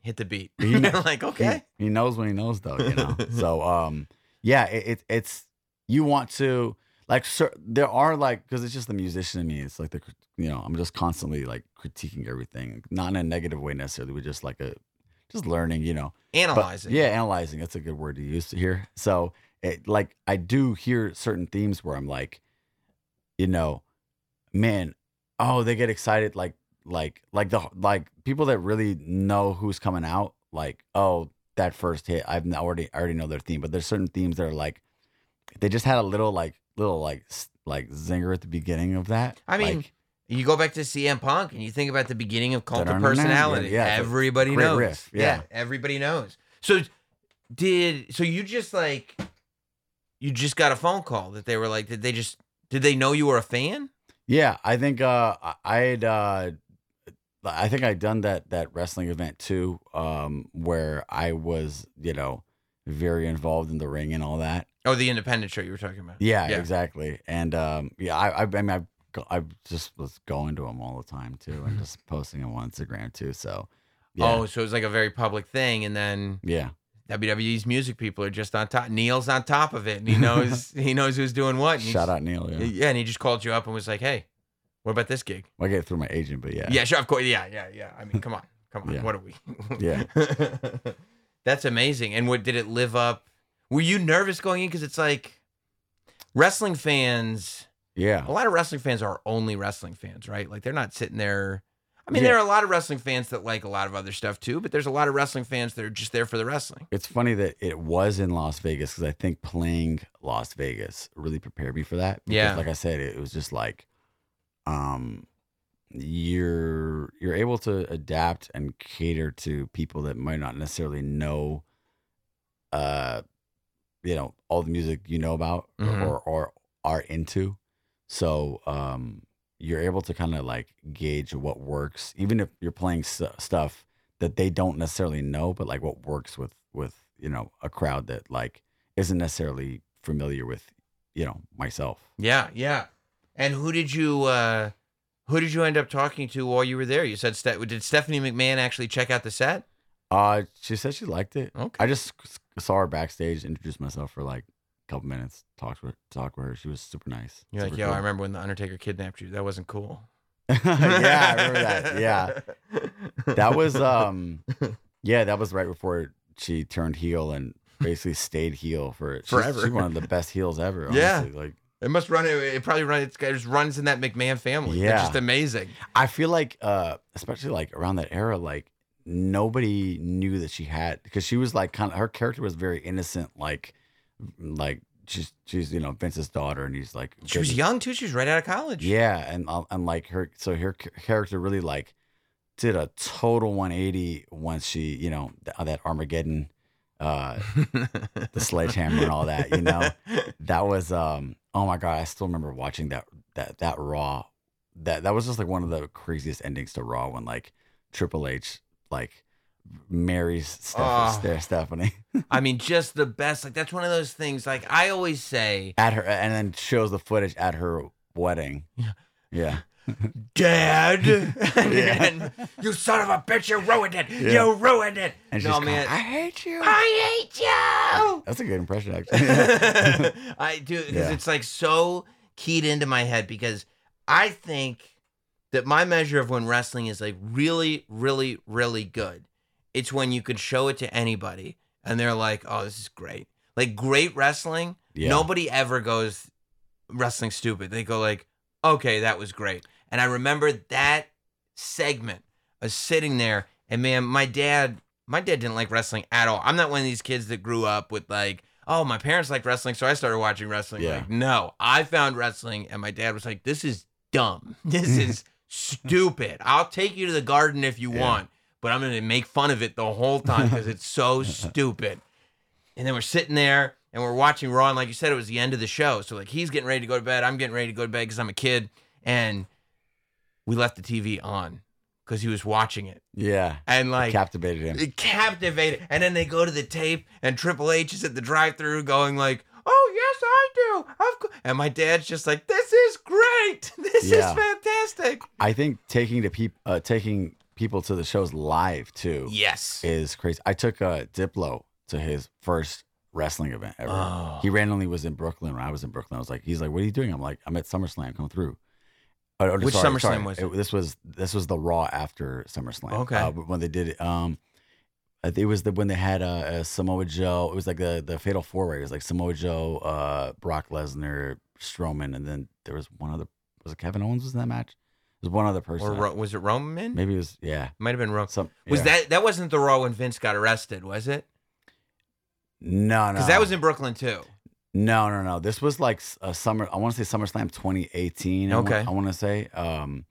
hit the beat.
He
like, okay.
He, knows when he knows though, you know. so um yeah, it, it it's you want to like cer there are like because it's just the musician in me. It's like the you know I'm just constantly like critiquing everything, not in a negative way necessarily, but just like a just learning, you know. But-
Analyzing.
yeah, analyzing. That's a good word to use here. So it like I do hear certain themes where I'm like, you know, man, oh, they get excited like like like the like people that really know who's coming out, like, oh, that first hit, I've already I already know their theme. But there's certain themes that are like they just had a little like little like like zinger at the beginning of that.
I mean,
Like,
You go back to CM Punk and you think about the beginning of Cult of Personality.
yeah,
everybody knows.
riff, yeah.
everybody knows. So did so you just like you just got a phone call that they were like did they just did they know you were a fan?
Yeah, I think uh I- I'd uh I think I'd done that that wrestling event too, um, where I was, you know, very involved in the ring and all that.
Oh, the independent show you were talking about.
Yeah,
Yeah.
exactly. And um, yeah, I, I, I mean, I, go- I just was going to them all the time too, and mm-hmm. just posting them on Instagram too. So, yeah,
Oh, so it was like a very public thing, and then
yeah,
WWE's music people are just on top. Neil's on top of it, and he knows he knows who's doing what. and
shout
just-
out Neil. Yeah,
Yeah, and he just called you up and was like, "Hey, what about this gig?"
I get it through my agent, but yeah,
Yeah, sure, of course. Yeah, yeah, yeah. I mean, come on, come on.
Yeah.
What are we?
Yeah.
That's amazing. And what did it live up? Were you nervous going in? Because it's like wrestling fans.
Yeah,
A lot of wrestling fans are only wrestling fans, right? Like they're not sitting there. I mean,
Yeah.
there are a lot of wrestling fans that like a lot of other stuff too, but there's a lot of wrestling fans that are just there for the wrestling.
It's funny that it was in Las Vegas because I think playing Las Vegas really prepared me for that. Because
Yeah.
like I said, it was just like, um, you're you're able to adapt and cater to people that might not necessarily know, uh, you know, all the music you know about
Mhm.
or or are into. So, um, you're able to kind of like gauge what works, even if you're playing st- stuff that they don't necessarily know, but like what works with with you know a crowd that like isn't necessarily familiar with you know myself.
Yeah, yeah. And who did you uh who did you end up talking to while you were there? You said Ste- did Stephanie McMahon actually check out the set?
Uh, she said she liked it.
Okay.
I just saw her backstage, introduced myself for like couple minutes, talked with talked with her. She was super nice.
You're like,
super
yo, I remember when the Undertaker kidnapped you. That wasn't cool.
yeah, I remember that. Yeah, that was um, yeah, that was right before she turned heel and basically stayed heel for she's-
Forever.
She's one of the best heels ever.
Yeah.
like
It must run. It probably run. It just runs in that McMahon family.
Yeah.
it's just amazing.
I feel like, uh, especially like around that era, like nobody knew that she had because she was like kind of her character was very innocent, like like she's she's you know Vince's daughter, and he's like
She was young too. She was right out of college.
yeah, and uh, and like her, so her character really like did a total 180 once she you know th- that Armageddon, uh, the sledgehammer and all that, you know that was um oh my god i still remember watching that that that raw that that was just like one of the craziest endings to raw when like triple h like marries Steph- ah.
Oh.
Ste- stephanie
I mean, just the best. Like that's one of those things. Like I always say,
at her and then shows the footage at her wedding
Yeah.
yeah
Dad, and you son of a bitch, you ruined it. You ruined it.
And she's
no
going,
man,
I hate you.
I hate you.
That's a good impression, actually.
I do because
Yeah.
it's like so keyed into my head because I think that my measure of when wrestling is like really, really, really good. It's when you could show it to anybody and they're like, "Oh, this is great." Like great wrestling,
Yeah.
nobody ever goes wrestling stupid. They go like, "Okay, that was great." And I remember that segment of sitting there and man, my dad, my dad didn't like wrestling at all. I'm not one of these kids that grew up with like, oh, my parents liked wrestling, so I started watching wrestling.
Yeah.
Like, no, I found wrestling, and my dad was like, this is dumb. This is stupid. I'll take you to the garden if you
Yeah.
want, but I'm gonna make fun of it the whole time because it's so stupid. And then we're sitting there and we're watching Raw, and like you said, it was the end of the show. So like he's getting ready to go to bed, I'm getting ready to go to bed because I'm a kid, and we left the TV on because he was watching it,
yeah.
and like
Captivated him.
it captivated. And then they go to the tape, and Triple H is at the drive-through going like, "Oh yes, I do." Of course. And my dad's just like, "This is great. This
Yeah.
is fantastic."
I think taking to peop- uh, taking people to the shows live too
Yes.
is crazy. I took uh, Diplo to his first wrestling event ever.
Oh.
He randomly was in Brooklyn when I was in Brooklyn. I was like, he's like, "What are you doing?" I'm like, "I'm at SummerSlam. Come through." Uh, or-
Which
sorry,
SummerSlam
sorry.
was it?
This was this was the Raw after SummerSlam.
Okay.
uh, when they did it. Um, it was the when they had uh, uh, Samoa Joe. It was like the the Fatal Four Way. It was like Samoa Joe, uh, Brock Lesnar, Strowman, and then there was one other. Was it Kevin Owens? Was in that match? Was one other person.
Or Ro- was it Roman?
Maybe it was yeah.
Might have been Roman.
Some
Was
yeah.
that that wasn't the Raw when Vince got arrested? Was it?
no no
Because that was in Brooklyn too.
no no no. This was like a summer. I want to say SummerSlam 2018. I wa-
Okay.
I want to say. Um,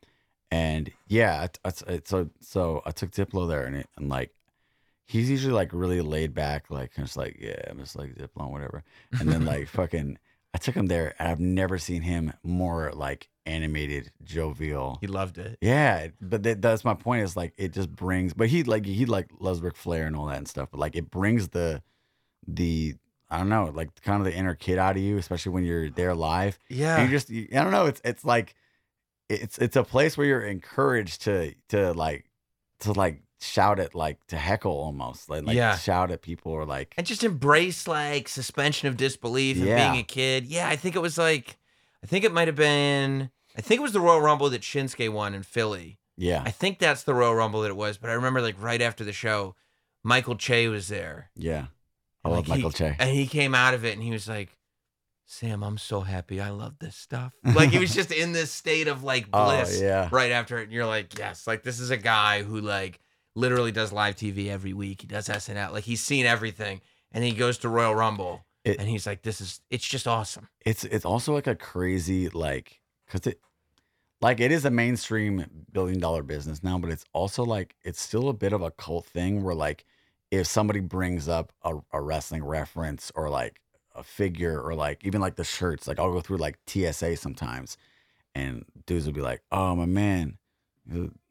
and yeah, I, I, so so I took Diplo there and it, and like. He's usually like really laid back, like just like yeah, I'm just like Diplo, whatever. And then like fucking, I took him there, and I've never seen him more like animated, jovial.
He loved it.
Yeah, but that, that's my point. Is like it just brings, but he like he like loves Ric Flair and all that and stuff. But like it brings the the I don't know, like kind of the inner kid out of you, especially when you're there live.
Yeah.
You just you, I don't know. It's it's like it's it's a place where you're encouraged to to like to like shout at like to heckle almost like, like
Yeah.
shout at people or like
and just embrace like suspension of disbelief and
Yeah.
being a kid. Yeah, I think it was like, I think it might have been, I think it was the Royal Rumble that Shinsuke won in Philly.
yeah
I think that's the Royal Rumble that it was, but I remember like right after the show, Michael Che was there.
yeah. I
And,
love
like, he-
Michael Che.
And he came out of it and he was like, Sam, I'm so happy. I love this stuff. Like he was just in this state of like
Oh,
bliss
yeah.
right after it. And you're like, yes, like this is a guy who like literally does live TV every week. He does SNL. Like he's seen everything. And he goes to Royal Rumble
It-
and he's like, this is, it's just awesome.
it's it's also like a crazy like because it like it is a mainstream billion dollar business now but it's also like it's still a bit of a cult thing where like if somebody brings up a, a wrestling reference or like a figure or like even like the shirts like i'll go through like tsa sometimes and dudes will be like oh my man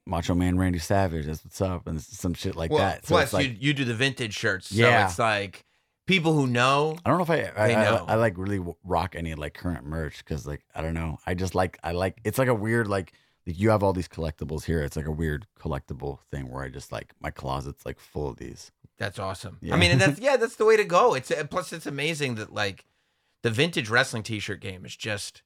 macho man randy savage that's what's up and some shit like
Well,
that so
plus
like
you, you do the vintage shirts.
Yeah.
It's like people who know,
I don't know if I I,
They
I,
know.
I like really rock any like current merch because like I don't know I just like I like it's like a weird like like you have all these collectibles here it's like a weird collectible thing where I just like my closet's like full of these
That's awesome.
Yeah.
I mean, and that's yeah, that's the way to go. It's uh, plus it's amazing that like the vintage wrestling T-shirt game is just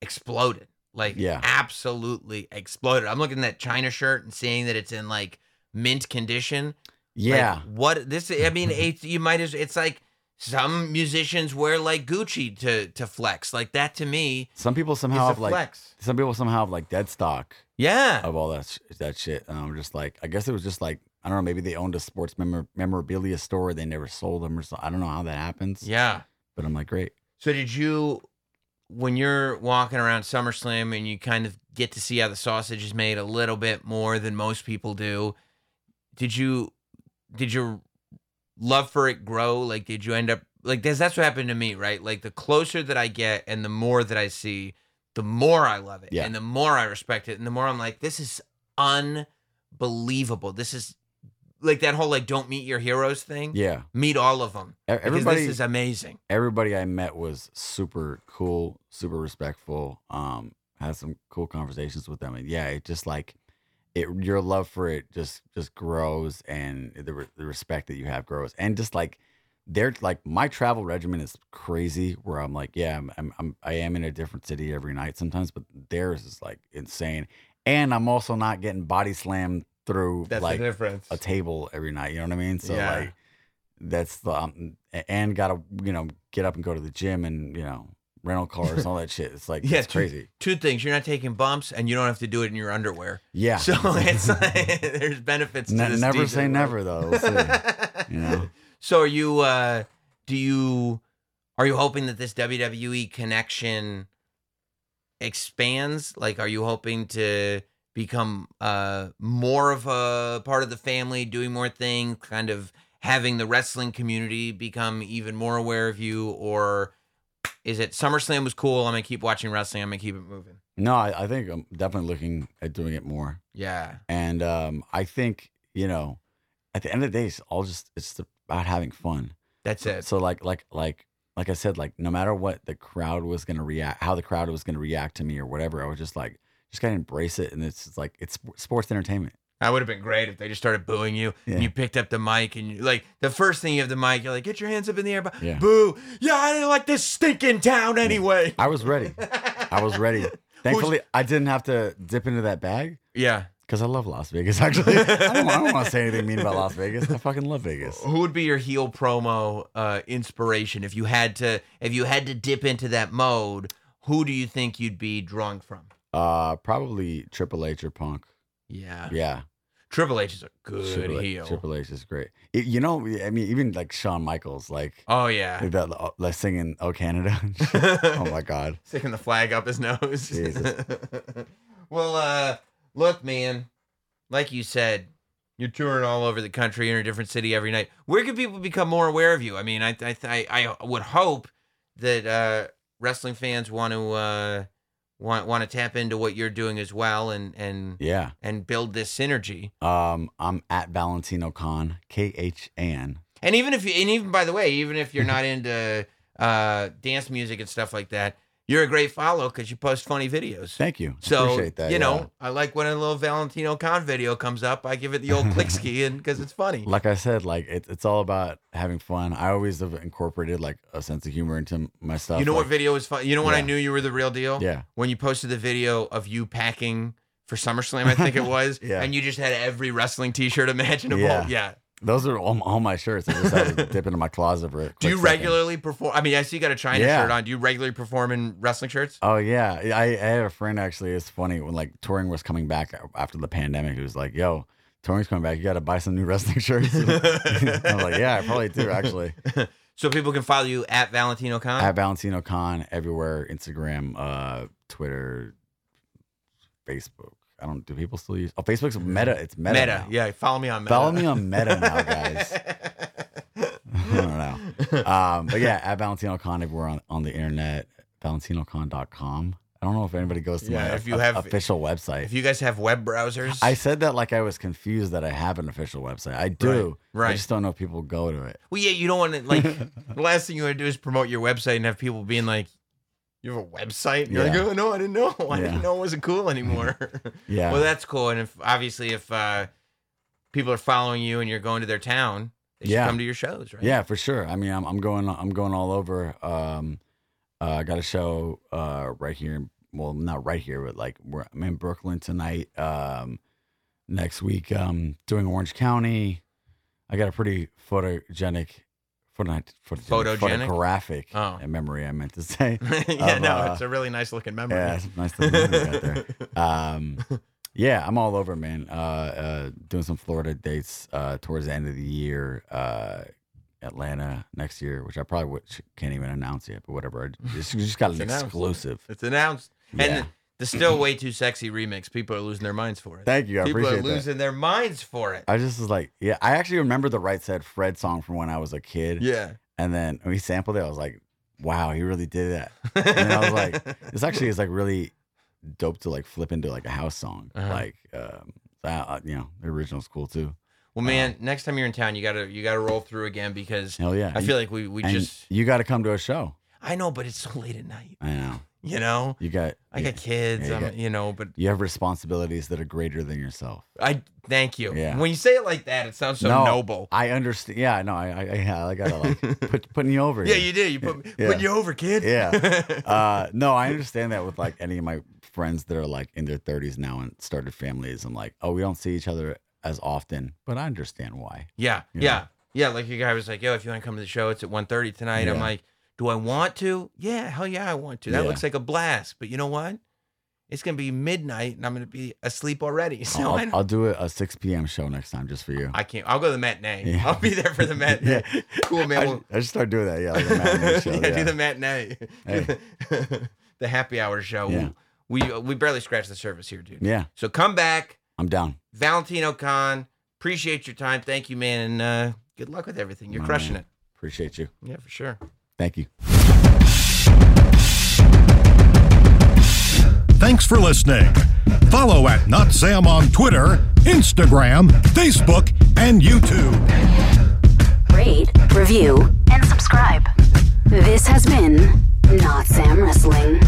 exploded. Like
Yeah.
absolutely exploded. I'm looking at that China shirt and seeing that it's in like mint condition. Like,
yeah
what this? I mean, it's, you might as it's like some musicians wear like Gucci to to flex. Like that to me
some people somehow have like
flex.
some people somehow have like dead stock
Yeah.
of all that sh- that shit and I'm just like I guess it was just like I don't know maybe they owned a sports memor- memorabilia store they never sold them or so I don't know how that happens
Yeah.
but I'm like great
So did you, when you're walking around SummerSlam and you kind of get to see how the sausage is made a little bit more than most people do, did you, did your love for it grow? Like, did you end up like that's that's what happened to me, right? Like the closer that I get and the more that I see, the more I love it
Yeah.
and the more I respect it and the more I'm like, this is unbelievable. This is like that whole like don't meet your heroes thing.
yeah
Meet all of them.
Everybody
this is amazing.
everybody I met was super cool, super respectful. Um, had some cool conversations with them, and yeah, it just like it your love for it just just grows, and the re- the respect that you have grows, and just like they're like my travel regimen is crazy. Where I'm like, yeah, I'm, I'm, I'm I am in a different city every night sometimes, but theirs is like insane, and I'm also not getting body slammed through
That's
like
the difference.
a table every night. You know what I mean? So
Yeah.
like that's the um, and gotta you know get up and go to the gym and you know rental cars and all that shit. It's like
Yeah,
it's crazy.
Two things: you're not taking bumps, and you don't have to do it in your underwear.
Yeah.
So it's like, there's benefits. to
Ne-
this
never say never though. We'll you know.
So are you? uh Do you? Are you hoping that this WWE connection expands? Like, are you hoping to become uh more of a part of the family, doing more things, kind of having the wrestling community become even more aware of you, or is it SummerSlam was cool? I'm gonna keep watching wrestling. I'm gonna keep it moving.
No, I, I think I'm definitely looking at doing it more,
Yeah.
and um, I think you know, at the end of the day, it's all just it's about having fun.
That's it.
So like like like like I said, like no matter what the crowd was gonna react, how the crowd was gonna react to me or whatever, I was just like just gotta embrace it, and it's like it's sports entertainment.
That would have been great if they just started booing you
Yeah.
and you picked up the mic and you like the first thing you have the mic, you're like, get your hands up in the air, but
Yeah.
boo. Yeah, I didn't like this stinking town anyway.
I was ready. I was ready. Thankfully, I didn't have to dip into that bag
Yeah.
because I love Las Vegas. Actually, I don't, I don't want to say anything mean about Las Vegas. I fucking love Vegas.
Who would be your heel promo uh, inspiration if you had to if you had to dip into that mode? Who do you think you'd be drawing from?
Uh, probably Triple H or Punk.
Yeah,
Yeah,
Triple H is a good
Triple H,
heel.
Triple H is great. It- you know, I mean, even like Shawn Michaels, like
Oh yeah,
that, uh, like singing "Oh Canada." oh my god.
sticking the flag up his nose.
Jesus.
well, uh, look, man, like you said, you're touring all over the country in a different city every night. Where can people become more aware of you? I mean, I I I, I would hope that uh, wrestling fans want to uh, want want to tap into what you're doing as well, and and
Yeah.
and build this synergy.
Um, I'm at Valentino Khan, K H A N.
And even if you, and even by the way, even if you're not into uh, dance music and stuff like that, you're a great follow because you post funny videos.
Thank you.
So
Appreciate that.
you
yeah.
know, I like when a little Valentino Khan video comes up. I give it the old click ski, and because it's funny.
like I said, like it, it's all about having fun. I always have incorporated like a sense of humor into my stuff.
You know what video was fun? You know when I knew you were the real deal?
Yeah.
When you posted the video of you packing for SummerSlam, I think it was.
Yeah.
And you just had every wrestling T-shirt imaginable.
Yeah.
Yeah.
Those are all, all my shirts. I just had to dip into my closet for a
Do you
second.
regularly perform? I mean, I see you got a China
Yeah.
shirt on. Do you regularly perform in wrestling shirts?
Oh yeah, I, I had a friend actually. It's funny when like touring was coming back after the pandemic. He was like, "Yo, touring's coming back. You got to buy some new wrestling shirts." I was like, "Yeah, I probably do actually."
So people can follow you at Valentino Khan.
At Valentino Khan everywhere, Instagram, uh, Twitter, Facebook. I don't. Do people still use? Oh, Facebook's Meta. It's Meta.
Meta.
now.
Yeah, follow me on Meta.
Follow me on Meta now, guys. I don't know. Um, but yeah, at Valentino Khan everywhere on, on the internet, valentinokhan.com. I don't know if anybody goes to
Yeah,
my
if you
o-
have-
official website.
If you guys have web browsers,
I said that like I was confused that I have an official website. I do.
Right, right.
I just don't know if people go to it.
well, yeah, you don't want to like. the last thing you want to do is promote your website and have people being like, "You have a website?" And you're
Yeah.
like, "Oh no, I didn't know. I
Yeah.
didn't know it wasn't cool anymore."
Yeah.
Well, that's cool. And if obviously if uh, people are following you and you're going to their town, they should
Yeah.
come to your shows, right?
Yeah, for sure. I mean, I'm, I'm going I'm going all over. Um, uh, I got a show uh, right here. Well, not right here, but like we're, I'm in Brooklyn tonight. Um, next week, um, doing Orange County. I got a pretty photogenic, photo, photogenic,
Photogenic?
photographic
Oh.
uh, memory. I meant to say.
yeah,
of,
no,
uh,
it's a really nice looking memory.
Yeah, it's nice meet you out there. Um, yeah, I'm all over, man. Uh, uh, doing some Florida dates uh, towards the end of the year. Uh, Atlanta next year, which I probably would, can't even announce yet, but whatever. I just, just got an
It's announced.
exclusive.
It's announced.
Yeah.
And the still way too sexy remix. People are losing their minds for it.
Thank you. I
People are
appreciate that.
losing their minds for it.
I just was like, yeah, I actually remember the Right Said Fred song from when I was a kid.
Yeah.
And then when he sampled it, I was like, wow, he really did that. And then I was like, this actually is like really dope to like flip into like a house song.
Uh-huh.
Like, um, uh, you know, the original's cool too.
Well, man, next time you're in town, you gotta you gotta roll through again because
Hell yeah.
I feel like we we
and
just
you got to come to a show.
I know, but it's so late at night.
I know.
You know,
You got
I
you,
got kids.
yeah, you got-
you know, but
you have responsibilities that are greater than yourself.
I thank you.
Yeah.
When you say it like that, it sounds so
no,
noble.
I understand. Yeah, no, I, I, I, yeah, I gotta like put, putting you over.
Yeah,
here.
you did. You put
Yeah.
put you over, kid.
Yeah. uh, no, I understand that with like any of my friends that are like in their 30s now and started families. I'm like, oh, we don't see each other as often, but I understand why.
yeah,
Yeah.
yeah, yeah. Like your guy was like, "Yo, if you want to come to the show, it's at 1.30 tonight." I'm like, "Do I want to? Yeah, hell yeah, I want to. That
Yeah.
looks like a blast." But you know what? It's gonna be midnight, and I'm gonna be asleep already. So
I'll, I'll, do a, a 6 p.m. show next time just for you.
I can't. I'll go to the matinee.
Yeah.
I'll be there for the matinee.
Yeah.
Cool, man.
I,
Well-
I should start doing that. Yeah, like matinee show.
yeah,
yeah.
do the matinee.
Hey.
the happy hour show.
Yeah.
We we barely scratched the surface here, dude.
yeah,
So come back,
I'm down.
Valentino Khan. Appreciate your time. Thank you, man, and uh, good luck with everything. You're
My
crushing
man. Appreciate you.
Yeah, for sure.
Thank you.
Thanks for listening. Follow at Not Sam on Twitter, Instagram, Facebook, and YouTube.
Rate, review, and subscribe. This has been Not Sam Wrestling.